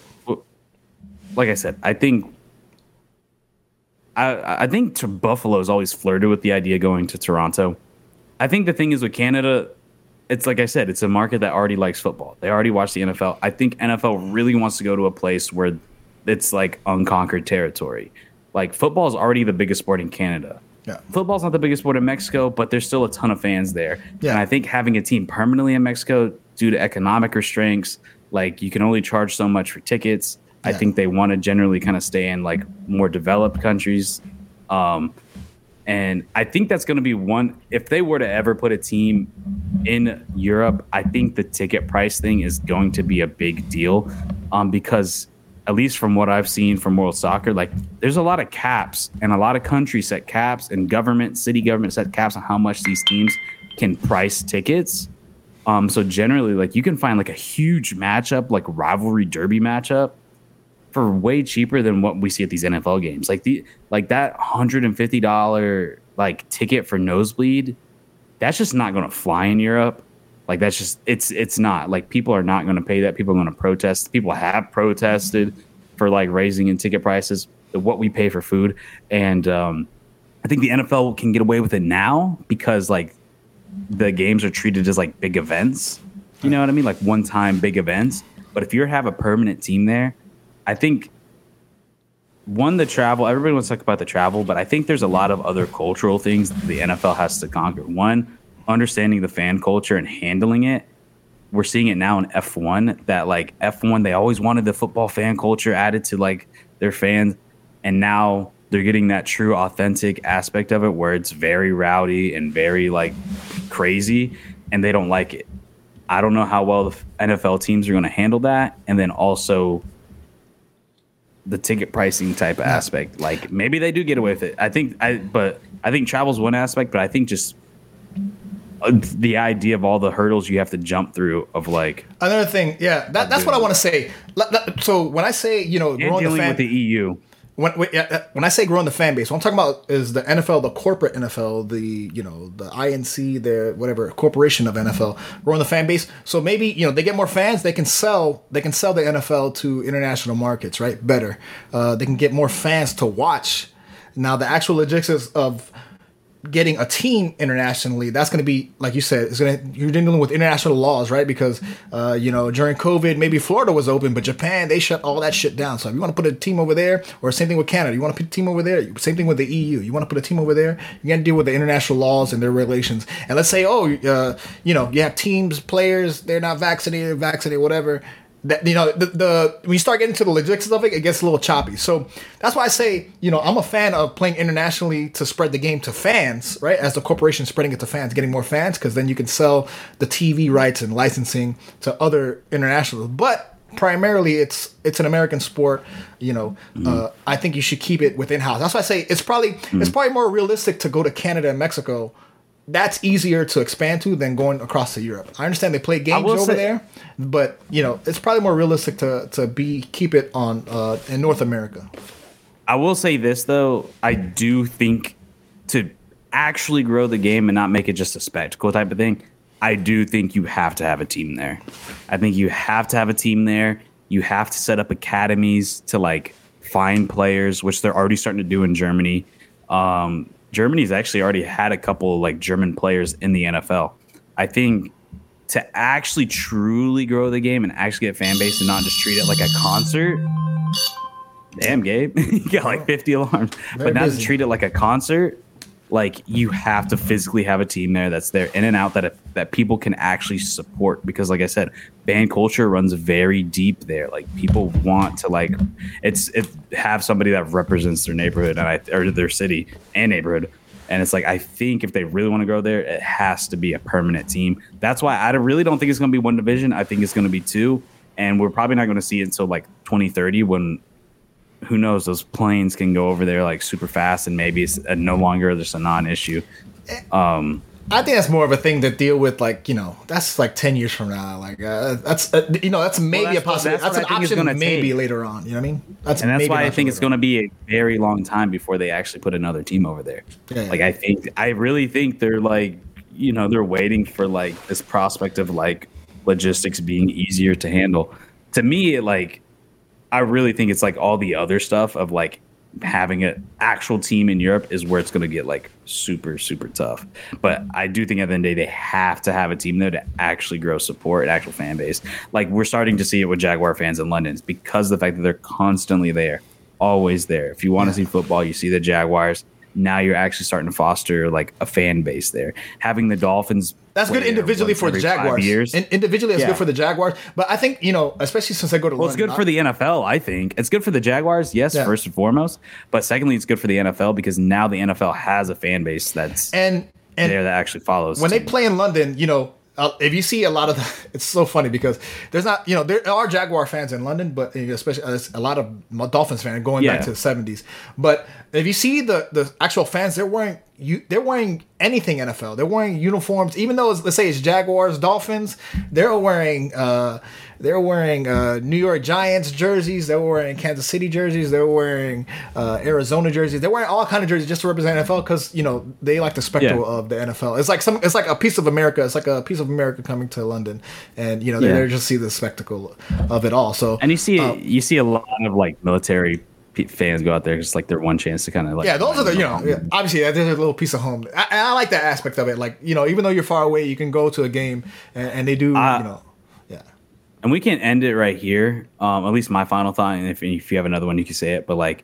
like I said, I think I I think to Buffalo's always flirted with the idea going to Toronto. I think the thing is with Canada, it's like I said, it's a market that already likes football. They already watch the NFL. I think NFL really wants to go to a place where it's like unconquered territory. Like football is already the biggest sport in Canada. Yeah. Football's not the biggest sport in Mexico, but there's still a ton of fans there. Yeah. And I think having a team permanently in Mexico due to economic restraints. Like you can only charge so much for tickets. I think they want to generally kind of stay in like more developed countries. Um, and I think that's going to be one. If they were to ever put a team in Europe, I think the ticket price thing is going to be a big deal um, because, at least from what I've seen from World Soccer, like there's a lot of caps and a lot of countries set caps and government, city government set caps on how much these teams can price tickets. Um, so generally, like you can find like a huge matchup, like rivalry derby matchup, for way cheaper than what we see at these NFL games. Like the like that hundred and fifty dollar like ticket for nosebleed, that's just not going to fly in Europe. Like that's just it's it's not like people are not going to pay that. People are going to protest. People have protested for like raising in ticket prices, what we pay for food, and um, I think the NFL can get away with it now because like the games are treated as like big events. You know what I mean? Like one time big events. But if you have a permanent team there, I think one the travel everybody wants to talk about the travel but i think there's a lot of other cultural things the nfl has to conquer. One understanding the fan culture and handling it. We're seeing it now in f1 that like f1 they always wanted the football fan culture added to like their fans and now they're getting that true authentic aspect of it where it's very rowdy and very like crazy and they don't like it. I don't know how well the nfl teams are going to handle that and then also the ticket pricing type of aspect. Like maybe they do get away with it. I think I but I think travel's one aspect, but I think just uh, the idea of all the hurdles you have to jump through of like another thing. Yeah, that, that's what I want to say. So when I say you know dealing the fan, with the EU, when when I say growing the fan base, what I'm talking about is the NFL, the corporate NFL, the you know the INC, the whatever corporation of NFL, growing the fan base. So maybe you know they get more fans, they can sell they can sell the NFL to international markets, right? Better, uh, they can get more fans to watch. Now the actual logistics of getting a team internationally, that's going to be like you said, it's going to you're dealing with international laws, right? Because uh, you know during COVID, maybe Florida was open, but Japan they shut all that shit down. So if you want to put a team over there, or same thing with Canada, you want to put a team over there, same thing with the EU, you want to put a team over there, you got to deal with the international laws and their regulations. And let's say, oh, uh, you know, you have teams, players, they're not vaccinated, vaccinated, whatever that you know the, the when you start getting to the logistics of it, it gets a little choppy. So that's why I say you know I'm a fan of playing internationally to spread the game to fans, right? As the corporation spreading it to fans, getting more fans, because then you can sell the TV rights and licensing to other internationals. But primarily, it's it's an American sport. You know, mm-hmm. uh, I think you should keep it within house. That's why I say it's probably mm-hmm. it's probably more realistic to go to Canada and Mexico that's easier to expand to than going across to Europe. I understand they play games over say, there, but you know it's probably more realistic to to be keep it on uh, in North America. I will say this though, I do think to actually grow the game and not make it just a spectacle type of thing, I do think you have to have a team there. I think you have to have a team there. You have to set up academies to like find players, which they're already starting to do in Germany. Um, Germany's actually already had a couple of like German players in the NFL. I think to actually truly grow the game and actually get fan base and not just treat it like a concert. Damn, Gabe, you got like 50 alarms, Very but not busy. to treat it like a concert like you have to physically have a team there that's there in and out that that people can actually support because like I said, band culture runs very deep there. Like people want to like it's it have somebody that represents their neighborhood and I or their city and neighborhood. And it's like I think if they really want to go there, it has to be a permanent team. That's why I really don't think it's going to be one division. I think it's going to be two, and we're probably not going to see it until like 2030 when who knows? Those planes can go over there like super fast, and maybe it's no longer just a non-issue. Um, I think that's more of a thing to deal with, like you know, that's like ten years from now. Like uh, that's uh, you know, that's maybe well, that's, a possibility. That's, that's an option, maybe take. later on. You know what I mean? That's and that's why I think it's going to be a very long time before they actually put another team over there. Yeah, like I think, I really think they're like, you know, they're waiting for like this prospect of like logistics being easier to handle. To me, it like I really think it's like all the other stuff of like having an actual team in Europe is where it's going to get like super super tough. But I do think at the end of the day they have to have a team there to actually grow support, actual fan base. Like we're starting to see it with Jaguar fans in London because the fact that they're constantly there, always there. If you want to see football, you see the Jaguars. Now you're actually starting to foster like a fan base there. Having the Dolphins that's good individually for the Jaguars. Years. In, individually, it's Yeah. good for the Jaguars. But I think you know, especially since I go to Well, it's good for the NFL, I think. It's good for the Jaguars, yes, Yeah. first and foremost. But secondly, it's good for the NFL because now the NFL has a fan base that's and and there that actually follows. when they play in London, you know, uh, if you see a lot of the, it's so funny because there's not, you know, there are Jaguar fans in London, but especially uh, a lot of Dolphins fans going back to the 70s. But if you see the the actual fans, they're wearing you, they're wearing anything NFL. They're wearing uniforms, even though it's, let's say it's Jaguars, Dolphins, they're wearing uh, they're wearing uh, New York Giants jerseys. They're wearing Kansas City jerseys. They're wearing uh, Arizona jerseys. They're wearing all kind of jerseys just to represent NFL because you know they like the spectacle Yeah. of the NFL. It's like some. It's like a piece of America. It's like a piece of America coming to London, and you know they're Yeah. just see the spectacle of it all. So and you see um, you see a lot of like military fans go out there just like their one chance to kind of like yeah, those are the you know yeah, obviously there's a little piece of home. I, I like that aspect of it. Like you know even though you're far away, you can go to a game and, and they do Uh, you know. And we can end it right here. Um, at least my final thought, and if, if you have another one, you can say it. But like,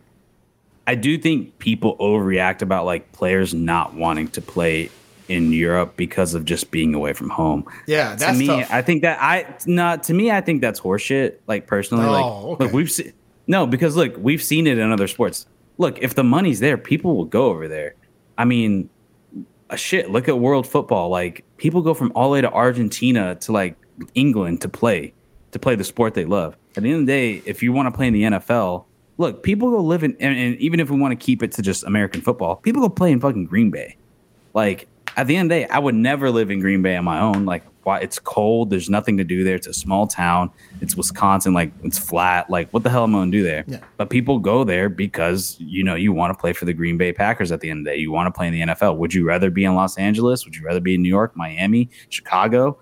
I do think people overreact about like players not wanting to play in Europe because of just being away from home. Yeah, to that's me, tough. I think that I not to me, I think that's horseshit. Like personally, Oh, like okay. look, we've seen no because look, we've seen it in other sports. Look, if the money's there, people will go over there. I mean, uh, shit. Look at world football. Like people go from all the way to Argentina to like England to play to play the sport they love. At the end of the day, if you want to play in the NFL, look, people go live in, and, and even if we want to keep it to just American football, people go play in fucking Green Bay. Like at the end of the day, I would never live in Green Bay on my own. Like why it's cold, there's nothing to do there. It's a small town. It's Wisconsin, like it's flat. Like what the hell am I gonna do there? Yeah. But people go there because you know you want to play for the Green Bay Packers at the end of the day. You want to play in the NFL. Would you rather be in Los Angeles? Would you rather be in New York, Miami, Chicago?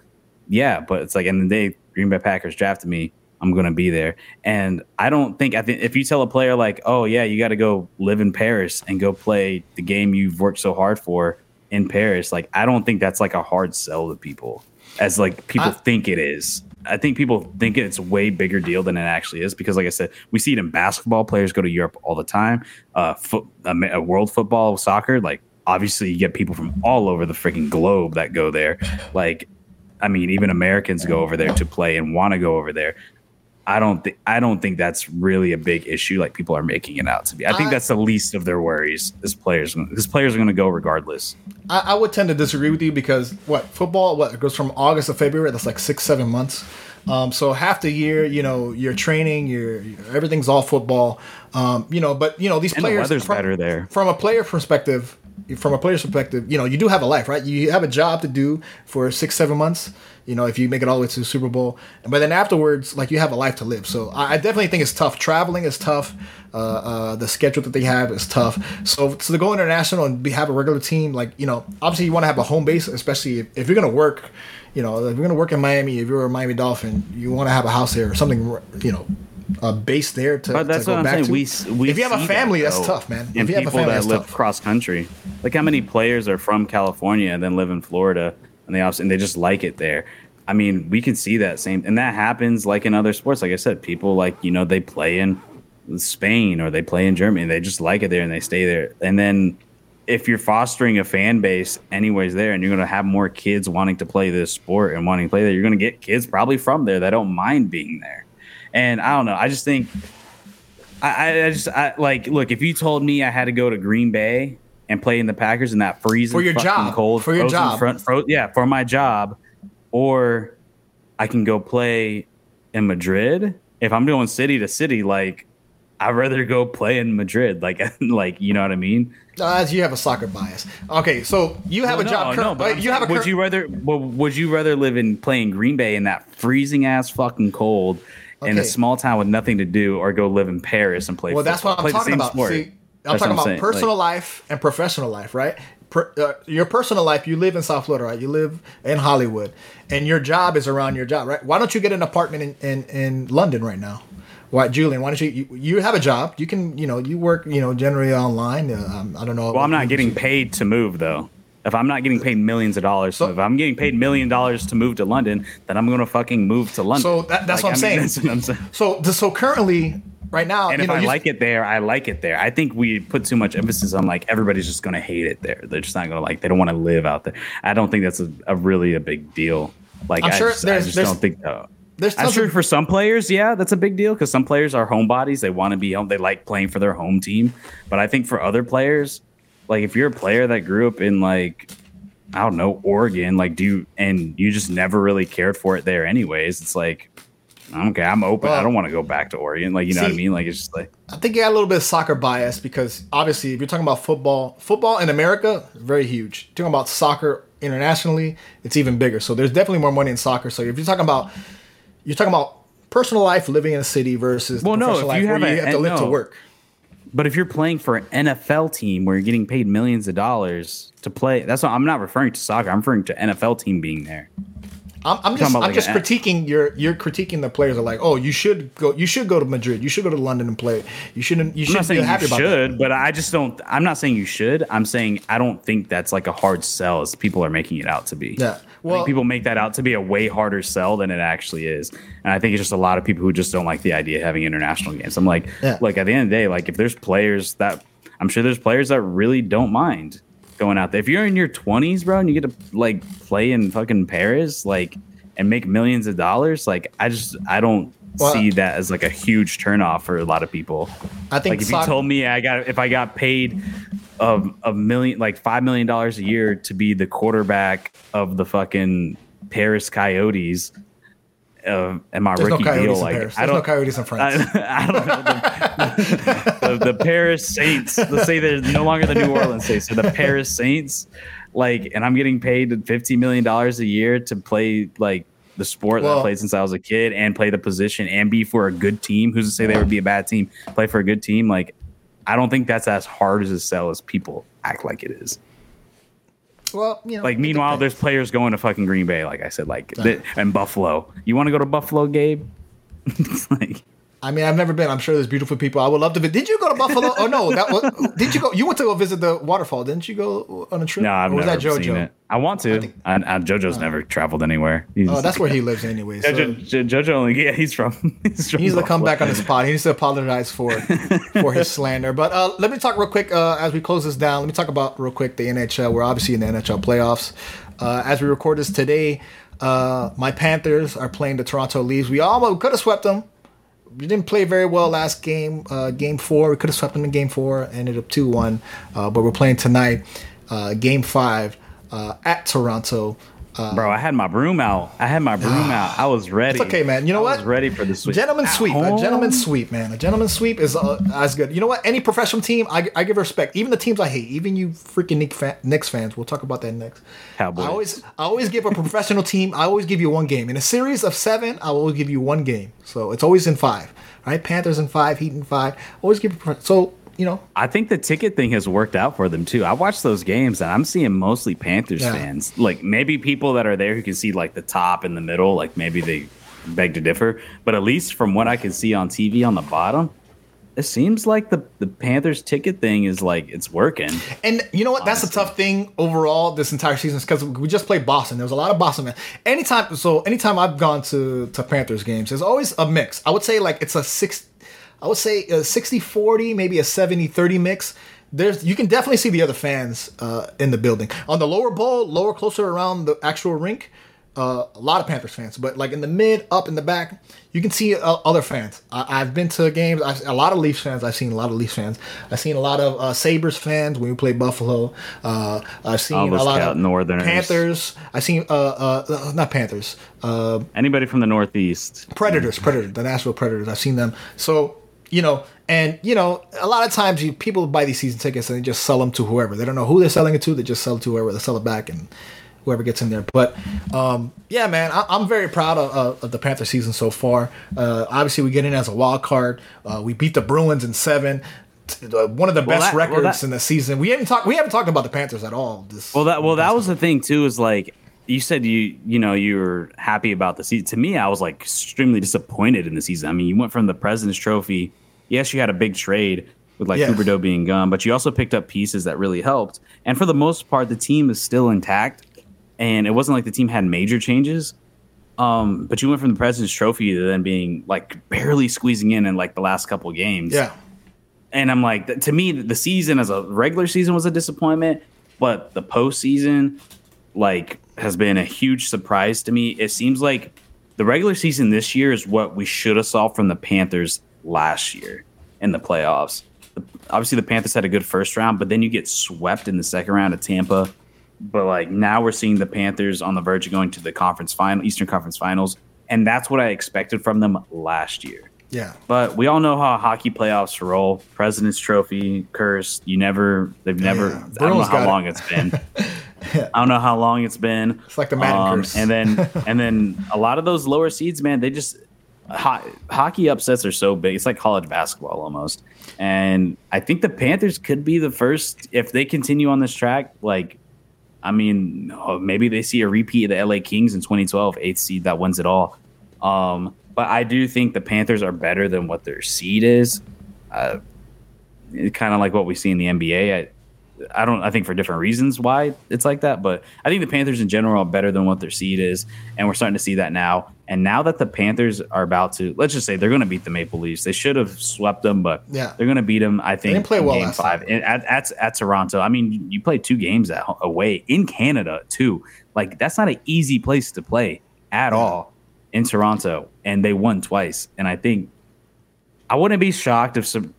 Yeah, but it's like in the day, Green Bay Packers drafted me. I'm gonna be there, and I don't think I think if you tell a player like, oh yeah, you got to go live in Paris and go play the game you've worked so hard for in Paris, like I don't think that's like a hard sell to people, as like people I- think it is. I think people think it's a way bigger deal than it actually is because, like I said, we see it in basketball. Players go to Europe all the time. Uh, foot, um, uh, world football, soccer, like obviously you get people from all over the freaking globe that go there. Like, I mean, even Americans go over there to play and want to go over there. I don't think I don't think that's really a big issue like people are making it out to be. I think I- that's the least of their worries. Is players because players are going to go regardless. I, I would tend to disagree with you because what football what it goes from August to February that's like six seven months. Um, so half the year, you know, you're training, you're everything's all football. Um, you know, but you know these And the players weather's from, better there. from a player perspective. From a player's perspective, you know, you do have a life, right? You have a job to do for six, seven months. You know, if you make it all the way to the Super Bowl, but then afterwards, like you have a life to live. So I, definitely think it's tough. Traveling is tough. Uh, uh, the schedule that they have is tough. So, so to go international and be, have a regular team, like you know, obviously you want to have a home base, especially if, if you're gonna work. You know, if you're gonna work in Miami, if you're a Miami Dolphin, you want to have a house there or something. You know, a base there to, But that's to go what I'm back saying. to. We, we if you have a see that, family, that's tough, man. And if you have a people family, that that's live tough. cross country, like how many players are from California and then live in Florida, and they and they just like it there. I mean, we can see that same, and that happens like in other sports. Like I said, people like you know they play in Spain or they play in Germany, and they just like it there and they stay there. And then if you're fostering a fan base anyways there, and you're gonna have more kids wanting to play this sport and wanting to play there, you're gonna get kids probably from there that don't mind being there. And I don't know. I just think I, I- just I, like look. If you told me I had to go to Green Bay and play in the Packers in that freezing For your job. cold, For your job. front, fro- yeah, for my job, or I can go play in Madrid. If I'm going city to city, like I'd rather go play in Madrid. Like, like you know what I mean? Uh, as you have a soccer bias. Okay, so you have Well, a job. No, cur- no, but you have a saying, would you rather? Well, would you rather live in playing Green Bay in that freezing ass fucking cold in a small town with nothing to do, or go live in Paris and play? Well, that's what I'm play talking about. sport? See, I'm That's talking about saying. personal Like, life and professional life, right? Per, uh, your personal life, you live in South Florida, right? You live in Hollywood, and your job is around your job, right? Why don't you get an apartment in, in, in London right now? Why, Julian? Why don't you, you? You have a job. You can, you know, you work, you know, generally online. Uh, um, I don't know. well, I'm not getting paid to move though. If I'm not getting paid millions of dollars, So- if I'm getting paid million dollars to move to London, then I'm gonna fucking move to London. So that- that's what I'm mean, saying. That's what I'm saying. So, th- so currently, right now, and if know, I like it there, I like it there. I think we put too much emphasis on like everybody's just gonna hate it there. They're just not gonna like. They don't want to live out there. I don't think that's a, a really a big deal. Like I'm I sure just, I there's- just there's- don't think. Uh, there's I'm sure of- for some players, yeah, that's a big deal because some players are homebodies. They want to be home. They like playing for their home team. But I think for other players, like if you're a player that grew up in like I don't know Oregon, like do you and you just never really cared for it there anyways? It's like okay, I'm open. Well, I don't want to go back to Oregon. Like you know what I mean? Like it's just like I think you got a little bit of soccer bias because obviously, if you're talking about football, football in America very huge. Talking about soccer internationally, it's even bigger. So there's definitely more money in soccer. So if you're talking about, you're talking about personal life living in a city versus Well, no, if life you have you have to live to work. But if you're playing for an NFL team where you're getting paid millions of dollars to play, that's what I'm not referring to soccer. I'm referring to NFL team being there. I'm, I'm just I'm like just critiquing your you're critiquing the players are like oh you should go you should go to Madrid you should go to London and play you shouldn't you should not be saying happy you about that. should, but I just don't. I'm not saying you should. I'm saying I don't think that's like a hard sell as people are making it out to be. Yeah. I Well- think people make that out to be a way harder sell than it actually is, and I think it's just a lot of people who just don't like the idea of having international games. I'm like, Yeah. like at the end of the day, like if there's players that I'm sure there's players that really don't mind going out there. If you're in your 20s, bro, and you get to like play in fucking Paris, like and make millions of dollars, like I just I don't Well- see that as like a huge turnoff for a lot of people. I think like if you told me I got if I got paid a, a million like five million dollars a year to be the quarterback of the fucking Paris Coyotes, uh, and my There's no rookie coyotes deal, in like Paris. I don't no coyotes in France. I, I don't know the, the, the Paris Saints. Let's say they're no longer the New Orleans Saints, so the Paris Saints. Like, and I'm getting paid fifty million dollars a year to play like the sport that I played since I was a kid and play the position and be for a good team. Who's to say they would be a bad team? Play for a good team. Like, I don't think that's as hard as a sell as people act like it is. well you know Like, meanwhile, there's players going to fucking Green Bay. Like I said, like th- and Buffalo. You want to go to Buffalo, Gabe? like. I mean, I've never been. I'm sure there's beautiful people. I would love to. Visit. Did you go to Buffalo? oh no, that was. Did you go? You went to go visit the waterfall, didn't you? Go on a trip? No, I've or was never that JoJo? seen it. I want to. think- I I, JoJo's never traveled anywhere. He's, Oh, that's where he lives anyway. So JoJo, Jo- JoJo only. Yeah, he's from. He's from he needs to come back on the spot. He needs to apologize for for his slander. But uh, let me talk real quick uh, as we close this down. Let me talk about real quick the NHL. We're obviously in the NHL playoffs. Uh, as we record this today, uh, my Panthers are playing the Toronto Leafs. We almost could have swept them. We didn't play very well last game, uh, game four. We could have swept them in game four, ended up 2 1. Uh, but we're playing tonight, uh, game five, uh, at Toronto. Uh, Bro, I had my broom out. I had my broom out. I was ready. It's okay, man. You know I what? I was ready for the sweep. Gentleman sweep. A home? gentleman sweep, man. A gentleman sweep is uh, as good. You know what? Any professional team, I, I give respect. Even the teams I hate, even you freaking Knick fan, Knicks fans. We'll talk about that next. Cowboys. I always, I always give a professional team. I always give you one game in a series of seven. I will give you one game. So it's always in five. Right? Panthers in five, Heat in five. Always give. So you know, I think the ticket thing has worked out for them too. I watched those games and I'm seeing mostly Panthers Yeah. fans. Like maybe people that are there who can see like the top and the middle, like maybe they beg to differ. But at least from what I can see on TV on the bottom, it seems like the, the Panthers ticket thing is like it's working. And you know what? That's a tough thing overall this entire season because we just played Boston. There was a lot of Boston. Man. Anytime, so anytime I've gone to to Panthers games, there's always a mix. I would say like it's a six. I would say a 60-40, maybe a 70-30 mix. There's you can definitely see the other fans uh, in the building on the lower bowl, lower closer around the actual rink. Uh, a lot of Panthers fans, but like in the mid, up in the back, you can see uh, other fans. I, I've been to games. I've, a lot of Leafs fans. I've seen a lot of Leafs fans. I've seen a lot of uh, Sabres fans when we play Buffalo. Uh, I've seen a lot of Northerners. Panthers. I've seen uh, uh, uh, not Panthers. Uh, Anybody from the Northeast? Predators, Predators, the Nashville Predators. I've seen them. So you know, and you know, a lot of times you people buy these season tickets and they just sell them to whoever. They don't know who they're selling it to. They just sell it to whoever. They sell it back and whoever gets in there. But um, yeah, man, I, I'm very proud of, of, of the Panther season so far. Uh, obviously, we get in as a wild card. Uh, we beat the Bruins in seven. T- uh, One of the Well, best that- well, records that- in the season. We haven't talked. We haven't talked about the Panthers at all. This Well, that well, that was the thing too. Is like you said, you you know, you were happy about the season. To me, I was like extremely disappointed in the season. I mean, you went from the President's Trophy. Yes, you had a big trade with like Yes. Huberdeau being gone, but you also picked up pieces that really helped. And for the most part, the team is still intact. And it wasn't like the team had major changes. Um, but you went from the President's Trophy to then being like barely squeezing in in like the last couple games. Yeah. And I'm like, to me, the season as a regular season was a disappointment, but the postseason, like, has been a huge surprise to me. It seems like the regular season this year is what we should have saw from the Panthers last year in the playoffs. Obviously, the Panthers had a good first round, but then you get swept in the second round of Tampa. But like now, we're seeing the Panthers on the verge of going to the conference final, Eastern Conference Finals, and that's what I expected from them last year. Yeah. But we all know how hockey playoffs roll. President's Trophy curse. You never. They've never. Yeah. I don't know how it. long it's been. I don't know how long it's been. It's like the Madden curse. And then and then a lot of those lower seeds, man, they just ho- hockey upsets are so big. It's like college basketball almost. And I think the Panthers could be the first if they continue on this track. Like, I mean, oh, maybe they see a repeat of the LA Kings in 2012, eighth seed that wins it all. Um, but I do think the Panthers are better than what their seed is. Uh, kind of like what we see in the NBA. I, I don't. I think for different reasons why it's like that, but I think the Panthers in general are better than what their seed is, and we're starting to see that now. And now that the Panthers are about to, let's just say they're going to beat the Maple Leafs. They should have swept them, but Yeah. they're going to beat them. I think didn't play in well game five. And at, at at Toronto. I mean, you play two games at away in Canada too. Like that's not an easy place to play at all in Toronto, and they won twice. And I think I wouldn't be shocked if some,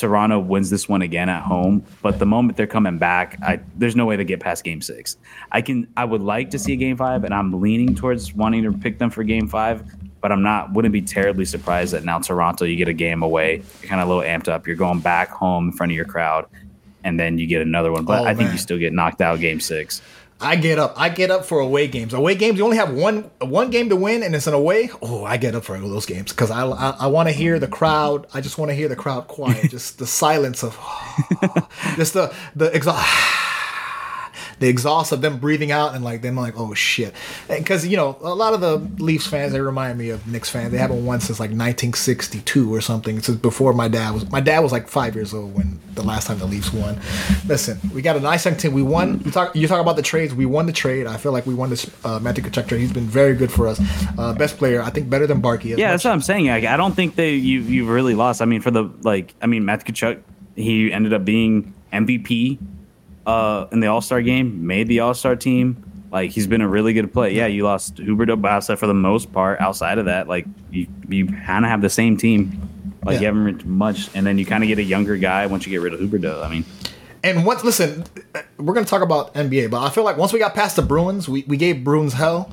Toronto wins this one again at home. But the moment they're coming back, I, there's no way they get past Game Six. I can. I would like to see a Game Five, and I'm leaning towards wanting to pick them for Game Five. But I'm not. Wouldn't be terribly surprised that now Toronto, you get a game away. You're kind of a little amped up. You're going back home in front of your crowd, and then you get another one. But Oh, I think man. you still get knocked out Game Six. I get up. I get up for away games. Away games, you only have one one game to win, and it's an away. Oh, I get up for those games because I I, I want to hear the crowd. I just want to hear the crowd quiet, just the silence of, just the the exhaust. The exhaust of them breathing out and like them like oh shit, because you know a lot of the Leafs fans they remind me of Knicks fans. They haven't won since like 1962 or something. Since before my dad was my dad was like five years old when the last time the Leafs won. Listen, we got a nice young team. We won. You talk. You talk about the trades. We won the trade. I feel like we won this uh, Matthew Tkachuk trade. He's been very good for us. Uh, best player. I think better than Barkov. Yeah, that's what I'm saying. I don't think they you you really lost. I mean, for the like, I mean, Matthew Tkachuk, he ended up being MVP uh, in the All Star game, made the All Star team. Like, he's been a really good play. Yeah, you lost Huberdeau Bassa for the most part. Outside of that, like you you kind of have the same team. Like Yeah. you haven't reached much, and then you kind of get a younger guy once you get rid of Huberdeau. I mean, And once, listen, we're gonna talk about NBA, but I feel like once we got past the Bruins, we, we gave Bruins hell.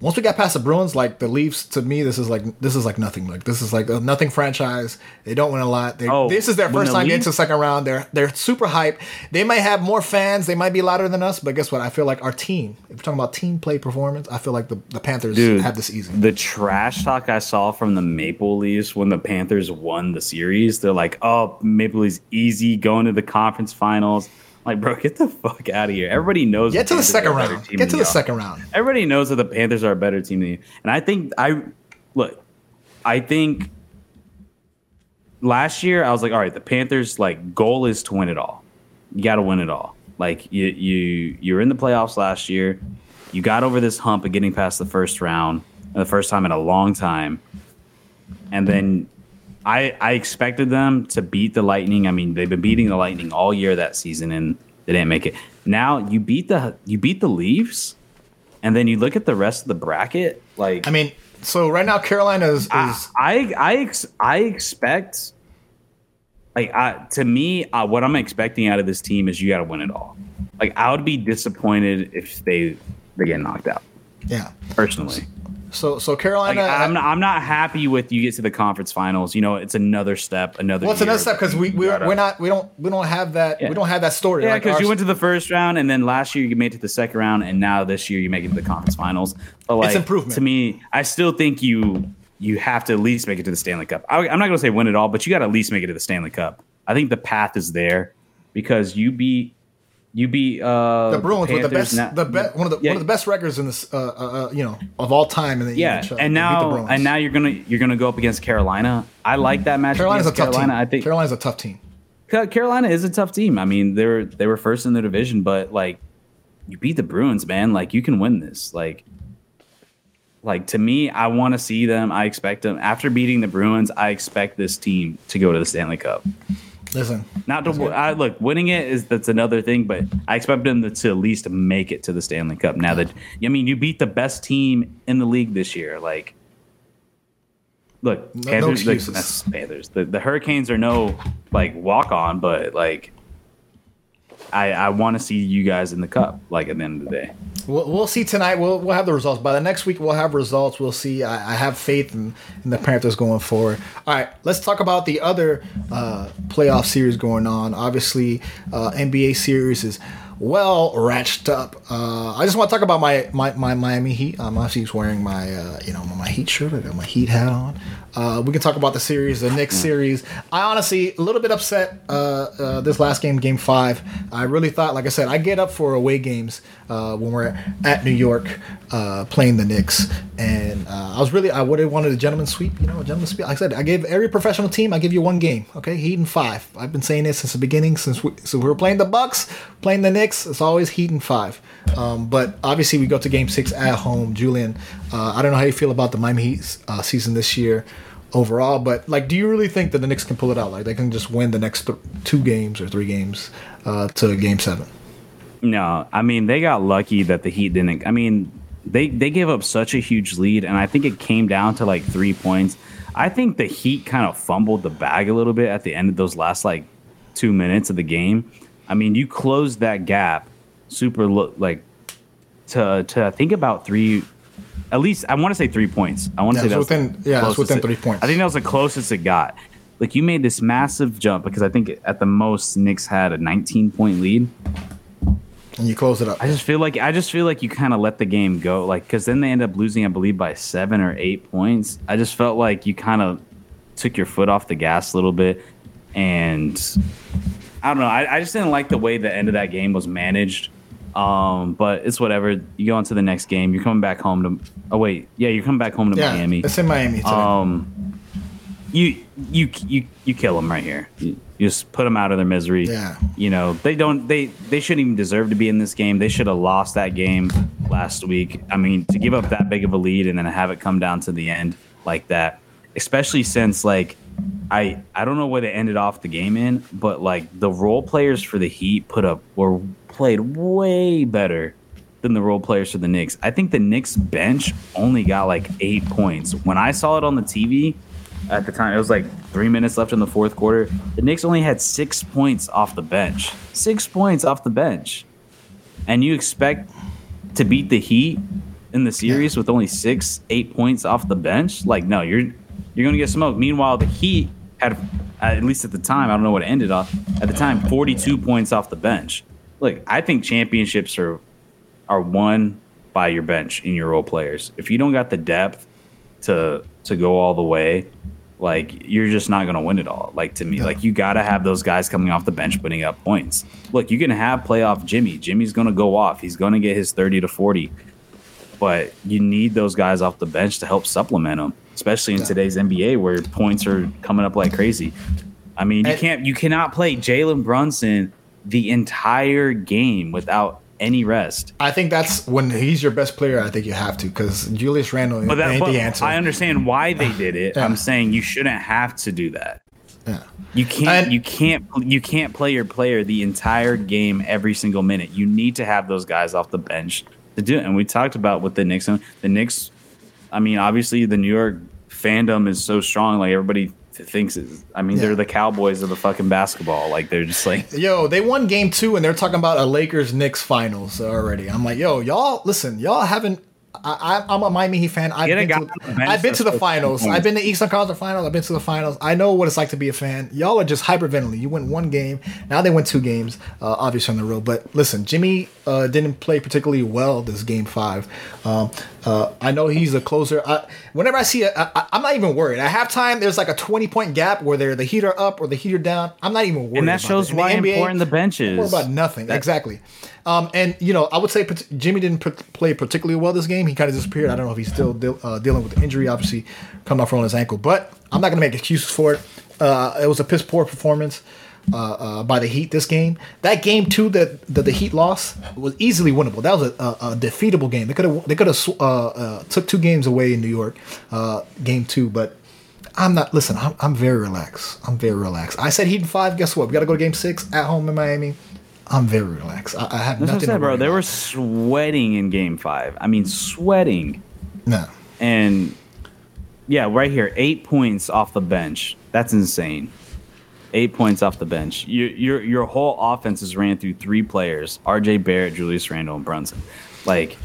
Once we got past the Bruins, like the Leafs, to me, this is like this is like nothing. Like this is like a nothing franchise. They don't win a lot. They, Oh, this is their first the time getting to the second round. They're they're super hype. They might have more fans. They might be louder than us. But guess what? I feel like our team. If we're talking about team play performance, I feel like the, the Panthers Dude, have this easy. The trash talk I saw from the Maple Leafs when the Panthers won the series, they're like, "Oh, Maple Leafs easy going to the conference finals." Like, bro, get the fuck out of here. Everybody knows. Get to the second are a better round. Get to the y'all. second round. Everybody knows that the Panthers are a better team than you, and I think I look. I think last year I was like, all right, the Panthers like goal is to win it all. You got to win it all. Like you you you're in the playoffs last year. You got over this hump of getting past the first round, the first time in a long time, and then. I, I expected them to beat the Lightning. I mean, they've been beating the Lightning all year that season, and they didn't make it. Now you beat the you beat the Leafs, and then you look at the rest of the bracket. Like I mean, so right now Carolina is, is I I ex- I expect like I, to me uh, what I'm expecting out of this team is you got to win it all. Like I would be disappointed if they they get knocked out yeah. personally. So so Like Carolina. I'm not, I'm not happy with you get to the conference finals. You know, it's another step, another. Well, it's year another step because we we're, we're not we don't we don't have that Yeah. we don't have that story. Yeah, because our- you went to the first round, and then last year you made it to the second round, and now this year you make it to the conference finals. But like, improvement. to me. I still think you you have to at least make it to the Stanley Cup. I, I'm not going to say win it all, but you got to at least make it to the Stanley Cup. I think the path is there because you beat you beat uh, the Bruins with the best the one of the Yeah. one of the best records in this uh, uh, uh you know of all time in the Yeah. And now Bruins. and now you're gonna you're gonna go up against Carolina. I like that match. Carolina's a tough Carolina. team. I think Carolina's a tough team. Carolina is a tough team. I mean, they were they were first in the division, but like you beat the Bruins, man. Like you can win this. Like like to me, I want to see them. I expect them after beating the Bruins. I expect this team to go to the Stanley Cup. Listen, not to I, look winning it is that's another thing, but I expect them to, to, at least make it to the Stanley Cup. Now that I mean, you beat the best team in the league this year. Like, look, no, Panthers, no like, Panthers. The, the Hurricanes are no like walk on, but like I, I want to see you guys in the cup, like at the end of the day. We'll, we'll see tonight. We'll, we'll have the results. By the next week, we'll have results. We'll see. I, I have faith in, in the Panthers going forward. All right, let's talk about the other uh, playoff series going on. Obviously, uh, NBA series is well ratcheted up. Uh, I just want to talk about my, my, my Miami Heat. I'm actually wearing my uh, you know my Heat shirt. I got my Heat hat on. Uh, we can talk about the series, the Knicks series. I honestly a little bit upset uh, uh, this last game, Game Five. I really thought, like I said, I get up for away games uh, when we're at New York uh, playing the Knicks, and uh, I was really I would have wanted a gentleman sweep. You know, a gentleman sweep. Like I said, I gave every professional team I give you one game. Okay, Heat and five. I've been saying this since the beginning. Since we, so we were playing the Bucks, playing the Knicks. It's always Heat and five. Um, but obviously, we go to Game Six at home. Julian, I don't know how you feel about the Miami Heat season this year overall. But like, do you really think that the Knicks can pull it out? Like, they can just win the next th- two games or three games uh, to Game Seven? No, I mean they got lucky that the Heat didn't. I mean they they gave up such a huge lead, and I think it came down to like three points. I think the Heat kind of fumbled the bag a little bit at the end of those last like two minutes of the game. I mean, you closed that gap super lo- like to to think about three at least I want to say three points. I want to yeah, say that within yeah, it's within three points. I think that was the closest it got. Like you made this massive jump because I think at the most Knicks had a 19 point lead. And you close it up. I just feel like I just feel like you kind of let the game go, like because then they end up losing, I believe, by seven or eight points. I just felt like you kind of took your foot off the gas a little bit, and I don't know. I, I just didn't like the way the end of that game was managed. Um, but it's whatever. You go on to the next game. You're coming back home to. Oh wait, yeah, you're coming back home to yeah, Miami. It's in Miami. Today. Um, you you you you kill them right here. You, just put them out of their misery. Yeah. You know they don't they they shouldn't even deserve to be in this game. They should have lost that game last week. I mean, to give up that big of a lead and then have it come down to the end like that, especially since like I I don't know where they ended off the game in, but like the role players for the Heat put up were played way better than the role players for the Knicks. I think the Knicks bench only got like eight points. When I saw it on the TV at the time, it was like three minutes left in the fourth quarter. The Knicks only had six points off the bench. Six points off the bench. And you expect to beat the Heat in the series with only six, eight points off the bench? Like, no, you're you're gonna get smoked. Meanwhile, the Heat had at least at the time, I don't know what it ended off. At the time, 42 points off the bench look, I think championships are are won by your bench and your role players. If you don't got the depth to to go all the way, like you're just not gonna win it all. Like to me, like you gotta have those guys coming off the bench putting up points. Look, you can have playoff Jimmy. Jimmy's gonna go off. He's gonna get his thirty to forty. But you need those guys off the bench to help supplement them, especially in yeah. today's NBA where points are coming up like crazy. I mean, you can't you cannot play Jalen Brunson the entire game without any rest. I think that's when he's your best player. I think you have to because Julius Randle but that, ain't but the answer. I understand why they did it. Yeah. I'm saying you shouldn't have to do that. Yeah. You can't. And, you can't. You can't play your player the entire game every single minute. You need to have those guys off the bench to do it. And we talked about with the Knicks. The Knicks. I mean, obviously, the New York fandom is so strong. Like everybody thinks is I mean, yeah. they're the Cowboys of the fucking basketball. Like they're just like Yo, they won game two and they're talking about a Lakers Knicks finals already. I'm like, yo, y'all listen, y'all haven't I, am a Miami Heat fan. I've been, to, I've been to the finals. I've been to Eastern Conference Finals. I've been to the finals. I know what it's like to be a fan. Y'all are just hyperventilating. You win one game. Now they went two games, uh, obviously on the road. But listen, Jimmy uh, didn't play particularly well this game five. Um, uh, I know he's a closer. I, whenever I see it, I, am not even worried. At halftime, there's like a 20 point gap where they're the heater up or the heater down. I'm not even worried. And that shows why NBA, important the bench is. About nothing. That, exactly. Um, and you know, I would say Jimmy didn't play particularly well this game. He kind of disappeared. I don't know if he's still de- uh, dealing with the injury, obviously coming off from his ankle. But I'm not going to make excuses for it. Uh, it was a piss poor performance. Uh, uh, by the Heat this game. That game too that, that the Heat lost was easily winnable. That was a, a, a defeatable game. They could have they could have uh, uh, took two games away in New York, uh, game two. But I'm not. Listen, I'm, I'm very relaxed. I'm very relaxed. I said Heat in five. Guess what? We got to go to game six at home in Miami. I'm very relaxed. I, I have That's what I nothing. said, to bro. They were sweating in game five. I mean, sweating. no. And yeah, right here, eight points off the bench. That's insane. Eight points off the bench. Your your your whole offense is ran through three players: R.J. Barrett, Julius Randle, and Brunson. Like,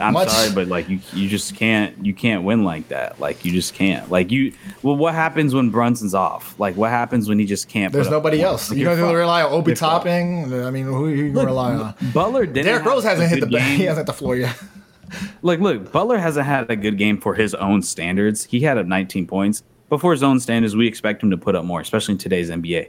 I'm Much- sorry, but like you you just can't you can't win like that. Like you just can't. Like you. Well, what happens when Brunson's off? Like what happens when he just can't? There's put up nobody else. Like, You you're don't have to rely on Obi Toppin. I mean, who you can Look, rely on? Butler didn't. Derrick Rose hasn't hit the good bat. He hasn't hit the floor yet. Like, look, Butler hasn't had a good game for his own standards. He had up 19 points, but for his own standards, we expect him to put up more, especially in today's NBA.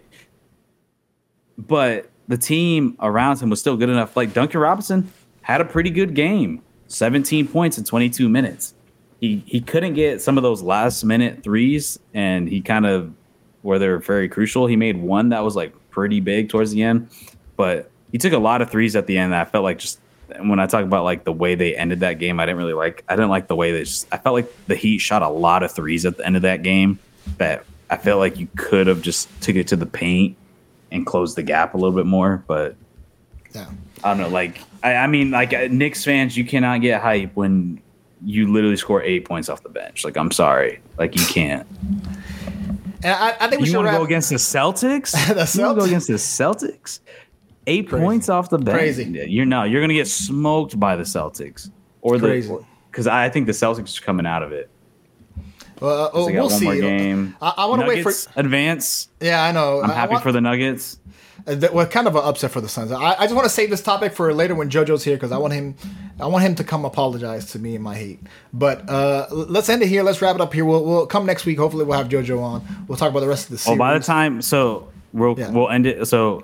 But the team around him was still good enough. Like Duncan Robinson had a pretty good game, 17 points in 22 minutes. He he couldn't get some of those last minute threes, and he kind of where they're very crucial. He made one that was like pretty big towards the end, but he took a lot of threes at the end. That I felt like just when I talk about like the way they ended that game, I didn't really like. I didn't like the way they just. I felt like the Heat shot a lot of threes at the end of that game. That I felt like you could have just took it to the paint and closed the gap a little bit more. But Yeah. I don't know. Like I, I mean, like uh, Knicks fans, you cannot get hype when you literally score eight points off the bench. Like I'm sorry, like you can't. And I, I think we You should want to wrap. go against the Celtics? The You wanna go against the Celtics? Eight Crazy. points off the bench. Crazy. You're no. You're gonna get smoked by the Celtics or Crazy. the because I think the Celtics are coming out of it. Uh, oh, we'll see. game. I, I want to wait for. Advance. Yeah, I know. I'm I- I happy want- for the Nuggets. Uh, that- well, kind of an upset for the Suns. I, I just want to save this topic for later when JoJo's here because I want him, I want him to come apologize to me and my hate. But uh, let's end it here. Let's wrap it up here. We'll, we'll come next week. Hopefully, we'll have JoJo on. We'll talk about the rest of the Well, series. by the time, so we'll Yeah. we'll end it. So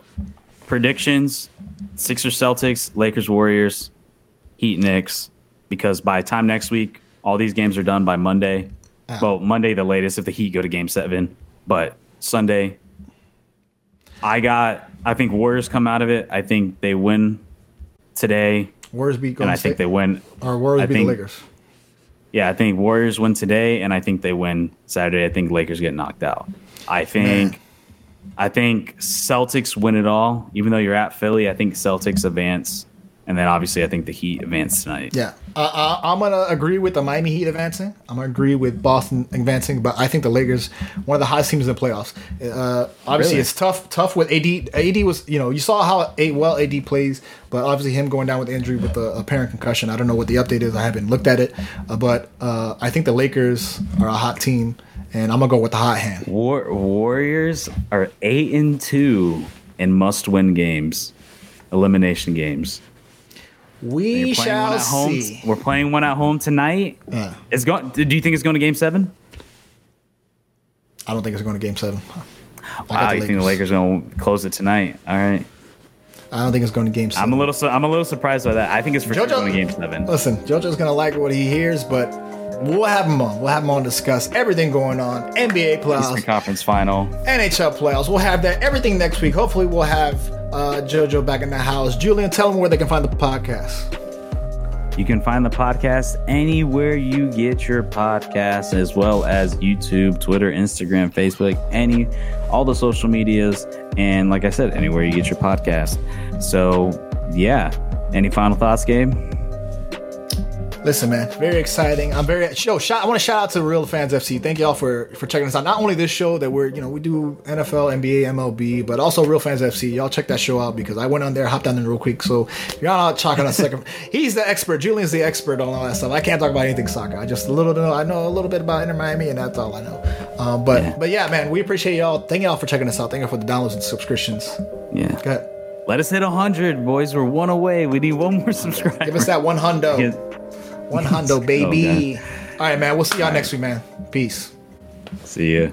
predictions: Sixers, Celtics, Lakers, Warriors, Heat, Knicks. Because by time next week, all these games are done by Monday. Ah. Well, Monday the latest if the Heat go to Game Seven, but Sunday. I got. I think Warriors come out of it. I think they win today, Warriors beat and Golden I think they win. or Warriors I beat think- the Lakers. Yeah, I think Warriors win today, and I think they win Saturday. I think Lakers get knocked out. I think, Man. I think Celtics win it all. Even though you're at Philly, I think Celtics advance, and then obviously I think the Heat advance tonight. Yeah, uh, I, I'm gonna agree with the Miami Heat advancing. I'm gonna agree with Boston advancing, but I think the Lakers one of the hottest teams in the playoffs. Uh, obviously, Really? it's tough. Tough with AD. AD was you know you saw how a well AD plays, but obviously him going down with the injury with the apparent concussion. I don't know what the update is. I haven't looked at it, uh, but uh, I think the Lakers are a hot team, and I'm gonna go with the hot hand. War- Warriors are eight and two in must-win games, elimination games. We shall at home. see. We're playing one at home tonight. Yeah. It's going. Do you think it's going to Game Seven? I don't think it's going to Game Seven. I Wow, you think the Lakers going to close it tonight? All right. I don't think it's going to Game Seven. I'm a little. su- I'm a little surprised by that. I think it's for sure going to Game Seven. Listen, JoJo's gonna like what he hears, but we'll have him on. We'll have him on discuss everything going on, NBA playoffs, Eastern Conference Final. NHL playoffs. We'll have that everything next week. Hopefully, we'll have uh, JoJo back in the house. Julian, tell them where they can find the podcast. You can find the podcast anywhere you get your podcasts, as well as YouTube, Twitter, Instagram, Facebook, any, all the social medias, and like I said, anywhere you get your podcast. So, yeah. Any final thoughts, Gabe? Listen, man, very exciting. I'm very yo. Shout, I want to shout out to Real Fans FC. Thank y'all for for checking us out. Not only this show that we're you know we do NFL, NBA, MLB, but also Real Fans FC. Y'all check that show out because I went on there, hopped on there real quick. So you're not talking on a second, he's the expert. Julian's the expert on all that stuff. I can't talk about anything soccer. I just a little know. I know a little bit about Inter Miami, and that's all I know. Um, but Yeah. but yeah, man, we appreciate y'all. Thank y'all for checking us out. Thank you for the downloads and subscriptions. Yeah. Let us hit 100, boys. We're one away. We need one more subscriber. Give us that one hundo. One hundo, baby. All right, man. We'll see y'all next week, man. Peace. See ya.